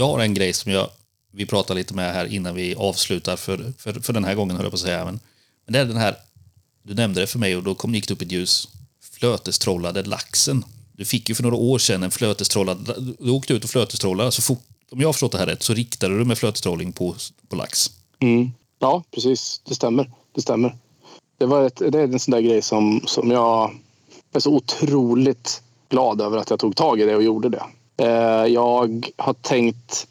Jag har en grej som jag vi pratar lite med här innan vi avslutar för, för, för den här gången, höll jag på att säga. Men, men det är den här, du nämnde det för mig och då kom gick det upp ett ljus. Flötestrollade laxen. Du fick ju för några år sedan en flötestrollad... Du åkte ut och flötestrollade. Så fort, om jag har förstått det här rätt så riktade du med flötestrolling på, på lax. Mm. Ja, precis. Det stämmer. Det stämmer. Det, var ett, det är en sån där grej som, som jag är så otroligt glad över att jag tog tag i det och gjorde det. Eh, jag har tänkt,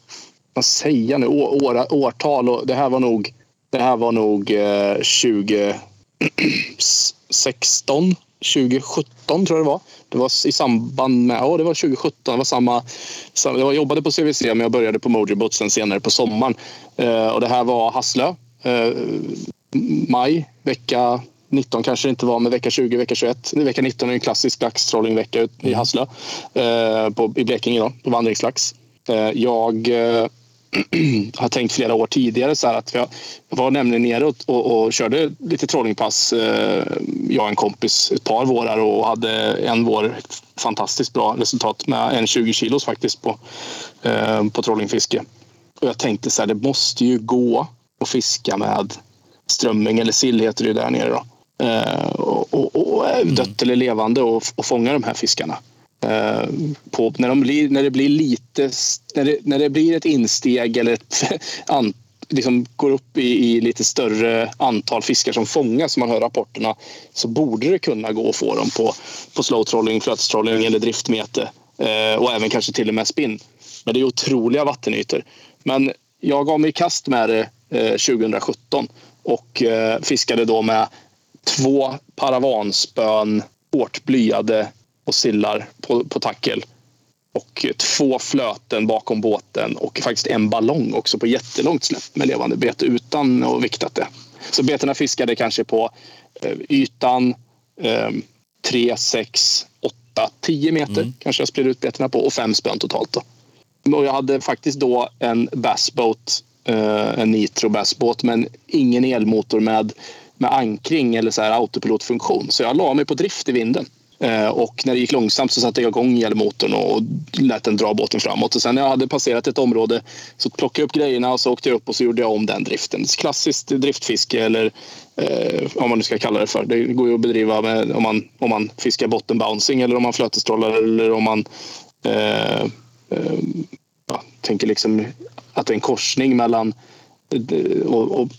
vad säger jag nu, år, år, årtal och det här var nog, det här var nog eh, 2016, 2017 <clears throat> tror jag det var. Det var i samband med, ja det var 2017, det var samma, samma jag jobbade på CVC men jag började på Mojibot sen senare på sommaren. Eh, och det här var Hasslö. Eh, maj, vecka 19 kanske det inte var, men vecka 20, vecka 21. Vecka 19 är en klassisk laxtrollingvecka ut i Hasslö. Eh, på, I Blekinge då, på vandringslax. Eh, jag eh, <clears throat> har tänkt flera år tidigare. Så att jag var nämligen nere och, och, och körde lite trollingpass. Eh, jag och en kompis ett par vårar och hade en vår fantastiskt bra resultat med en 20 kilos faktiskt på, eh, på trollingfiske. Och jag tänkte så här, det måste ju gå att fiska med strömming eller sill heter det där nere. Då. Eh, och, och, och dött eller levande och, och fånga de här fiskarna. Eh, på, när, de blir, när det blir lite när det, när det blir ett insteg eller ett <laughs> an, liksom går upp i, i, lite större antal fiskar som fångas som man hör rapporterna så borde det kunna gå att få dem på, på slow trolling, flötstrolling eller driftmete eh, och även kanske till och med spinn. Men det är otroliga vattenytor. Men jag gav mig i kast med det eh, 2017 och fiskade då med två paravanspön, hårt blyade och sillar på, på tackel. Och två flöten bakom båten och faktiskt en ballong också på jättelångt släpp med levande bete utan att viktat det. Så betena fiskade kanske på eh, ytan eh, 3, 6, 8, 10 meter mm. kanske jag spred ut betena på och fem spön totalt. Då. Och jag hade faktiskt då en bassboat, eh, en nitro bassbåt men ingen elmotor med, med ankring eller så här autopilotfunktion. Så jag la mig på drift i vinden. Eh, och när det gick långsamt så satte jag igång elmotorn och lät den dra båten framåt. Och sen när jag hade passerat ett område så plockade jag upp grejerna och så åkte jag upp och så gjorde jag om den driften. Klassiskt driftfiske eller eh, vad man nu ska kalla det för. Det går ju att bedriva med, om, man, om man fiskar bottenbouncing eller om man flötestrollar eller om man eh, eh, ja, tänker liksom att det är en korsning mellan och, och, och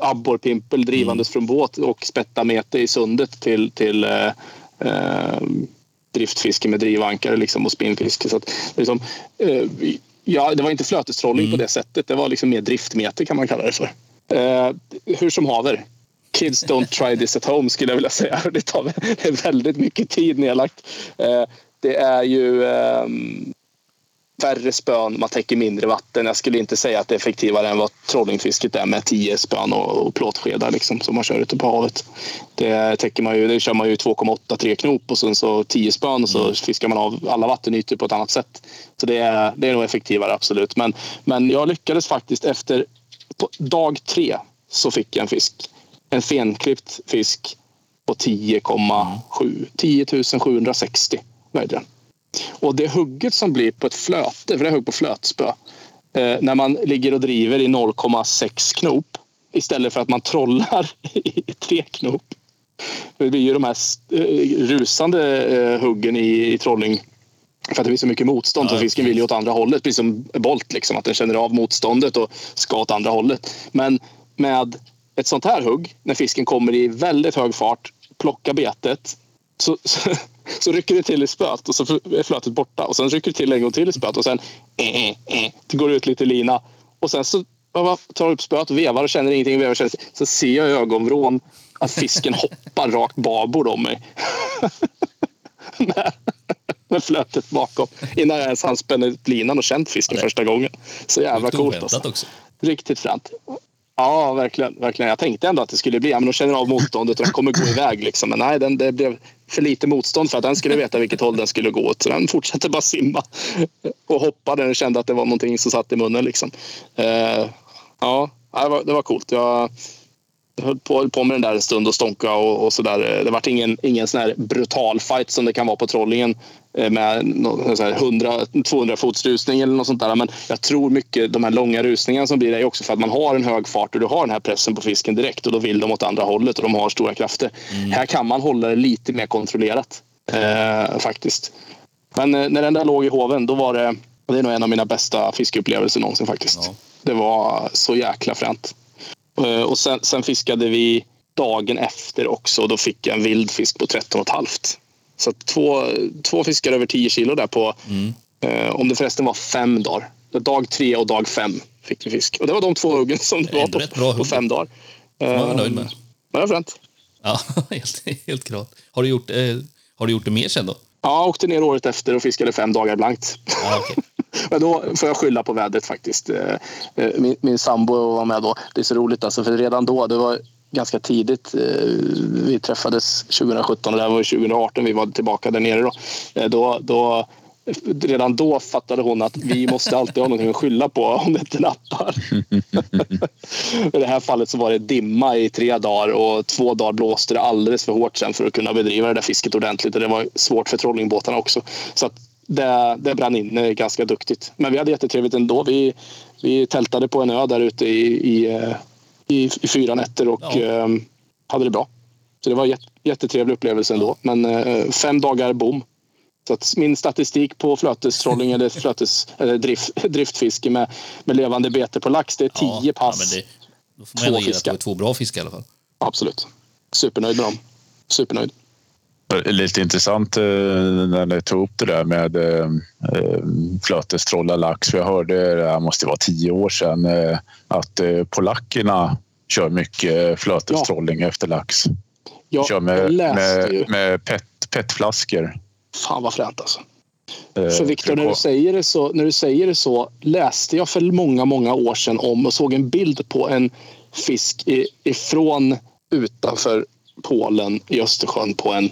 <laughs> abborrpimpel drivandes mm. från båt och spättamete i sundet till, till eh, eh, driftfiske med drivankare liksom, och spinnfiske. Så att, liksom, eh, ja, det var inte flötestrolling mm. på det sättet. Det var liksom mer driftmeter kan man kalla det för. Eh, hur som haver. Kids don't try this at home skulle jag vilja säga. <laughs> Det tar väldigt mycket tid nedlagt. Eh, det är ju ehm, färre spön, man täcker mindre vatten. Jag skulle inte säga att det är effektivare än vad trollingfisket är med tio spön och, och plåtskedar liksom, som man kör ute på havet. Det, täcker man ju, det kör man ju 2,8-3 knop och sen så 10 spön och så mm. fiskar man av alla vattenytor på ett annat sätt. Så det är, det är nog effektivare, absolut. Men, men jag lyckades faktiskt efter dag tre så fick jag en fisk. En fenklippt fisk på 10,7 10 760 vägde den. Och det hugget som blir på ett flöte, för det är hugg på flötspö, eh, när man ligger och driver i 0,6 knop istället för att man trollar <laughs> i 3 knop. Det blir ju de här eh, rusande eh, huggen i, i trolling för att det blir så mycket motstånd så fisken vill ju åt andra hållet. Precis som Bolt, liksom, att den känner av motståndet och ska åt andra hållet. Men med ett sånt här hugg, när fisken kommer i väldigt hög fart, plockar betet, så, så, så rycker det till i spöet och så är flötet borta. Och sen rycker det till en gång till i spöet och sen eh, eh, eh, det går ut lite lina. Och sen så tar jag upp spöet och vevar och känner ingenting. Vevar känner, så ser jag i ögonvrån att fisken <laughs> hoppar rakt babord om mig. <laughs> med, med flötet bakom. Innan jag ens hann spänna ut linan och känt fisken ja, första gången. Så jävla coolt. Alltså. Också. Riktigt fränt. Ja, verkligen, verkligen. Jag tänkte ändå att det skulle bli, ja, men de känner av motståndet och den kommer gå iväg. Liksom. Men nej, den, det blev för lite motstånd för att den skulle veta vilket håll den skulle gå åt. Så den fortsatte bara simma och hoppade och den kände att det var någonting som satt i munnen. Liksom. Uh, ja, det var, det var coolt. Jag, höll på, på med den där en stund och stånka och, och sådär. Det var ingen, ingen sån här brutal fight som det kan vara på trollingen med 100-200 fots rusning eller något sånt där. Men jag tror mycket de här långa rusningarna som blir det är också för att man har en hög fart och du har den här pressen på fisken direkt och då vill de åt andra hållet och de har stora krafter. Mm. Här kan man hålla det lite mer kontrollerat eh, faktiskt. Men eh, när den där låg i hoven då var det, det är nog en av mina bästa fiskeupplevelser någonsin faktiskt. Ja. Det var så jäkla fränt. Eh, och sen, sen, fiskade vi dagen efter också. Då fick jag en vildfisk på 13,5. Så två, två fiskar över 10 kilo där på, mm. eh, om det förresten var fem dagar. Dag tre och dag fem fick vi fisk. Och det var de två huggen som det, det var på, på fem dagar. Det var jag nöjd med. Det var. Ja, <laughs> helt, helt klart. Har du, gjort, eh, har du gjort det mer sen då? Ja, jag åkte ner året efter och fiskade fem dagar blankt. Ja, okay. <laughs> Men då får jag skylla på vädret faktiskt. Eh, eh, min, min sambo var med då. Det är så roligt alltså, för redan då, det var ganska tidigt. Eh, vi träffades 2017 och det här var 2018 vi var tillbaka där nere. Då, då, då redan då fattade hon att vi måste alltid ha någonting att skylla på om det inte nappar. <laughs> I det här fallet så var det dimma i tre dagar och två dagar blåste det alldeles för hårt sen för att kunna bedriva det där fisket ordentligt. Och det var svårt för trollingbåtarna också. Så att det, det brann in eh, ganska duktigt. Men vi hade jättetrevligt ändå. Vi, vi tältade på en ö där ute i, i, eh, i, i fyra nätter och Ja. eh, hade det bra. Så det var en jätte, jättetrevlig upplevelse ändå. Men eh, fem dagar bom. Så att min statistik på flötestrolling eller, <laughs> flötes, eller drift, driftfiske med, med levande bete på lax, det är tio Ja, pass. Ja, det, då får man Två fiskar. två bra fiskar i alla fall. Absolut. Supernöjd med dem. Supernöjd. Lite intressant eh, när ni tog upp det där med eh, eh, flötestrollar lax. Jag hörde, det måste vara tio år sedan, eh, att eh, polackerna kör mycket flötestrolling efter lax. Jag, kör med, med, med pet, petflaskor. Fan vad fränt alltså. Eh, För Viktor, när du, säger det så, när du säger det så läste jag för många, många år sedan om och såg en bild på en fisk ifrån utanför Polen i Östersjön på en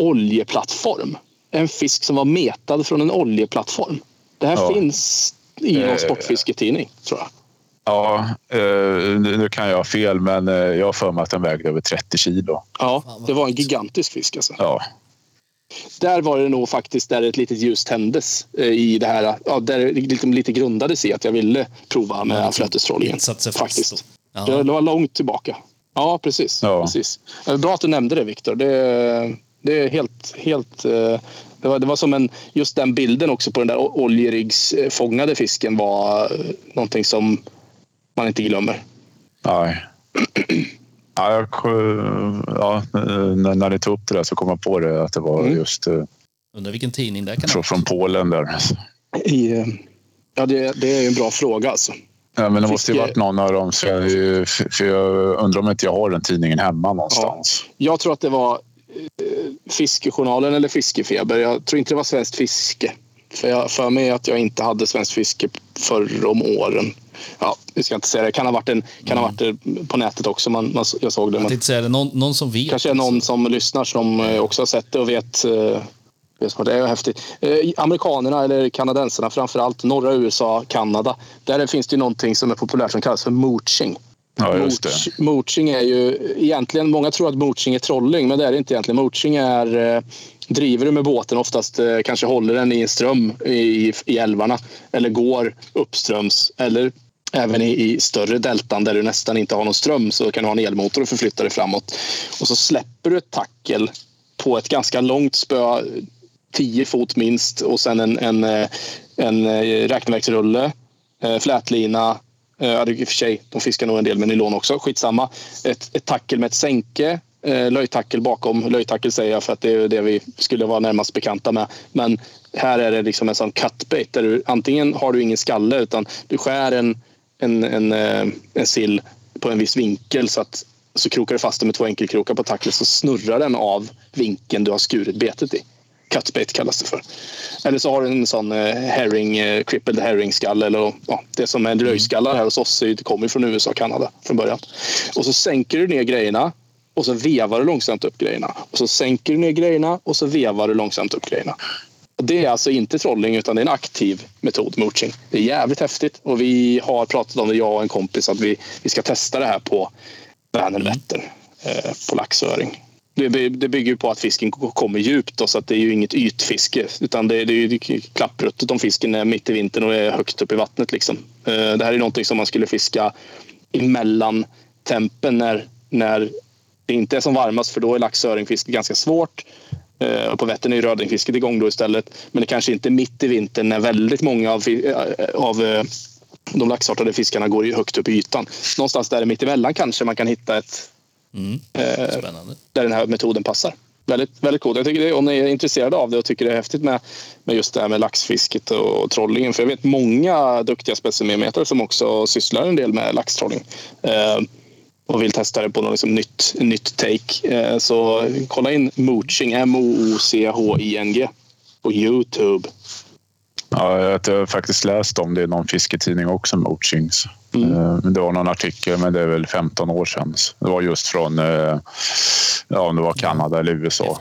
oljeplattform. En fisk som var metad från en oljeplattform. Det här Ja. finns i någon Eh, sportfisketidning, tror jag. Ja, eh, nu kan jag ha fel, men eh, jag har för mig att den vägde över 30 kilo. Ja, det var en gigantisk fisk. Alltså. Ja, Där var det nog faktiskt där ett litet ljus tändes eh, i det här. Ja, där det liksom lite grundades i att jag ville prova med fast Faktiskt. då. Det Ja. var långt tillbaka. Ja, precis. Ja. precis. Eh, Bra att du nämnde det, Viktor. Det, det är helt... helt eh, det var, det var som en... Just den bilden också på den där o- oljeriggsfångade fisken var eh, någonting som man inte glömmer. nej. Ja, jag, ja, när, när ni tog upp det där så kom jag på det att det var Mm. just eh, Undrar vilken tidning det kan från, vara. från Polen där. I, ja, det, det är ju en bra fråga alltså. Ja, men det måste ju Fiske- varit någon av dem. Så jag, för jag undrar om inte jag har den tidningen hemma någonstans. Jag tror att det var Fiskejournalen eller Fiskefeber. Jag tror inte det var Svenskt Fiske. För jag för mig att jag inte hade Svenskt Fiske förr om åren. Ja, vi ska inte säga det. Kan ha varit, en, kan ha varit det på nätet också. Man, man, jag såg det. Jag tänkte säga det, någon, någon som vet. kanske är någon som lyssnar som eh, också har sett det och vet. eh, det är häftigt. Eh, Amerikanerna eller kanadensarna framför allt. Norra USA, Kanada. Där finns det någonting som är populärt som kallas för mooching. Ja, just det. Mooching är ju egentligen, många tror att mooching är trolling, men det är det inte egentligen. Mooching är, eh, driver du med båten oftast, eh, kanske håller den i en ström i, i älvarna eller går uppströms eller även i, i större deltan där du nästan inte har någon ström så kan du ha en elmotor och förflytta dig framåt. Och så släpper du ett tackel på ett ganska långt spö, 10 fot minst och sen en, en, eh, en räkneverksrulle, flätlina, Eh, i och för sig, de fiskar nog en del med nylon också. Skitsamma. Ett, ett tackel med ett sänke. Eh, löjtackel bakom. Löjtackel säger jag för att det är det vi skulle vara närmast bekanta med. Men här är det liksom en sån cutbait där du antingen har du ingen skalle utan du skär en, en, en, en, en sill på en viss vinkel så att så krokar du fast den med två enkelkrokar på tacklet så snurrar den av vinkeln du har skurit betet i. Cutbait kallas det för. Eller så har du en sån eh, herring, eh, crippled herring-skalle eller ja, det som är löjskallar här hos oss det kommer från USA och Kanada från början. Och så sänker du ner grejerna och så vevar du långsamt upp grejerna. Och så sänker du ner grejerna och så vevar du långsamt upp grejerna. Och det är alltså inte trolling utan det är en aktiv metod, mooching. Det är jävligt häftigt och vi har pratat om det, jag och en kompis, att vi, vi ska testa det här på Vänern Vätter eh, på laxöring. Det, det bygger ju på att fisken kommer djupt då, så att det är ju inget ytfiske utan det, det är ju klappruttet om fisken är mitt i vintern och är högt upp i vattnet. Liksom. Eh, det här är någonting som man skulle fiska emellan tempen när, när det inte är som varmast för då är laxöringfiske ganska svårt. Eh, och på Vättern är ju rödingfisket igång då istället. Men det kanske inte är mitt i vintern när väldigt många av, eh, av de laxartade fiskarna går ju högt upp i ytan. Någonstans där mitt emellan kanske man kan hitta ett Mm. eh, Spännande. där den här metoden passar. Väldigt, väldigt coolt. Jag tycker det, om ni är intresserade av det och tycker det är häftigt med, med just det här med laxfisket och trollingen. För jag vet många duktiga specimenmetare som också sysslar en del med laxtrolling. Eh, och vill testa det på något liksom nytt, nytt take. Eh, så kolla in Mooching, M-O-O-C-H-I-N-G på Youtube. Ja, jag har faktiskt läst om det i någon fisketidning också, Moochings. Mm. Eh, Det var någon artikel, men det är väl 15 år sedan. Det var just från eh, ja, om det var Kanada eller USA.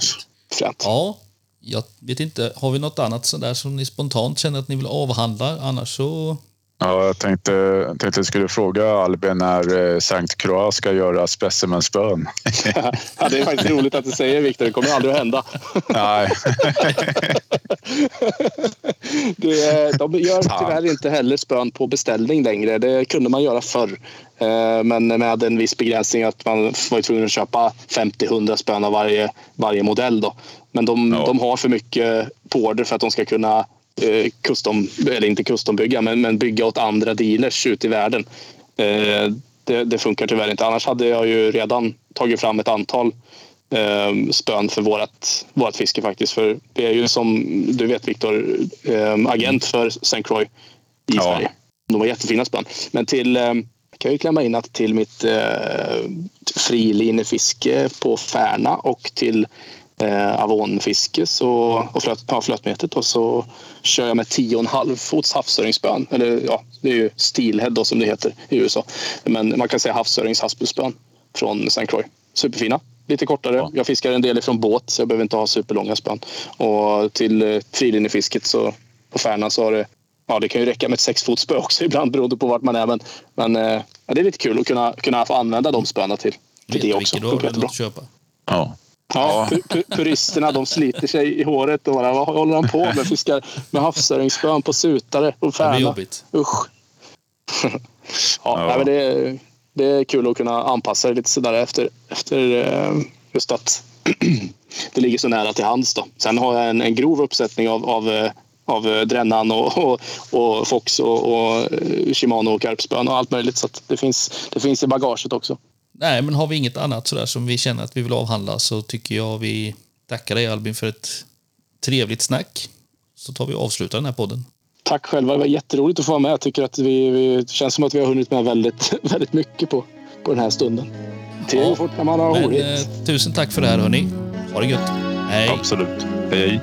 Fränt. Ja, Jag vet inte, har vi något annat sådär som ni spontant känner att ni vill avhandla? Annars så... Ja, jag tänkte, tänkte jag skulle fråga Albin när eh, Sankt Croix ska göra specimenspön. ja, det är faktiskt roligt att du säger Viktor. Det kommer aldrig att hända. Nej, <laughs> Det, de gör tyvärr inte heller spön på beställning längre. Det kunde man göra förr. Eh, Men med en viss begränsning att man var tvungen att köpa 50-100 spön av varje, varje modell. Då. Men de, Ja. de har för mycket på order för att de ska kunna eh, custom, eller inte custombygga, men, men bygga åt andra dealers ute i världen. Eh, det, det funkar tyvärr inte. Annars hade jag ju redan tagit fram ett antal eh, spön för vårt, vårt fiske faktiskt. För det är ju som du vet Viktor, eh, agent för St. Croix i Ja. Sverige. De har jättefina spön. Men till, eh, kan jag ju klämma in att till mitt eh, frilinjefiske på Färna och till eh, avonfiske så, och flöt, ja, flötmetet då, så kör jag med 10,5 fots havsöringsspön. Eller ja, det är ju steelhead då, som det heter i USA. Men man kan säga havsörings haspelspön från St. Croix. Superfina. Lite kortare. Ja. Jag fiskar en del ifrån båt så jag behöver inte ha superlånga spön. Och till eh, frilinjefisket så på Färna så har det Ja, det kan ju räcka med ett sexfotsspö också <laughs> ibland beroende på vart man är. Men, men eh, ja, det är lite kul att kunna, kunna få använda de spöna till, till det också. vilket du har att köpa? ja. Ja, pu- pu- puristerna de sliter sig i håret och bara, vad håller de på med? Fiskar med havsöringsspön på sutare och Det blir färna. jobbigt. Usch. <laughs> ja, Ja. Nej, men det, är- det är kul att kunna anpassa det lite sådär efter, efter eh, just att <clears throat> det ligger så nära till hands. Då. Sen har jag en, en grov uppsättning av, av, eh, av eh, Drännan och, och, och Fox och, och Shimano och Karpspön och allt möjligt. Så att det, finns, det finns i bagaget också. Nej, men har vi inget annat sådär som vi känner att vi vill avhandla så tycker jag vi tackar dig Albin för ett trevligt snack. Så tar vi och avslutar den här podden. Tack själva. Det var jätteroligt att få vara med. Jag tycker att vi, vi det känns som att vi har hunnit med väldigt, <laughs> väldigt mycket på, på den här stunden. Tiden Ja, fort när man har Men roligt. eh, tusen tack för det här hörni. Ha det gött. Hej. absolut. Hej.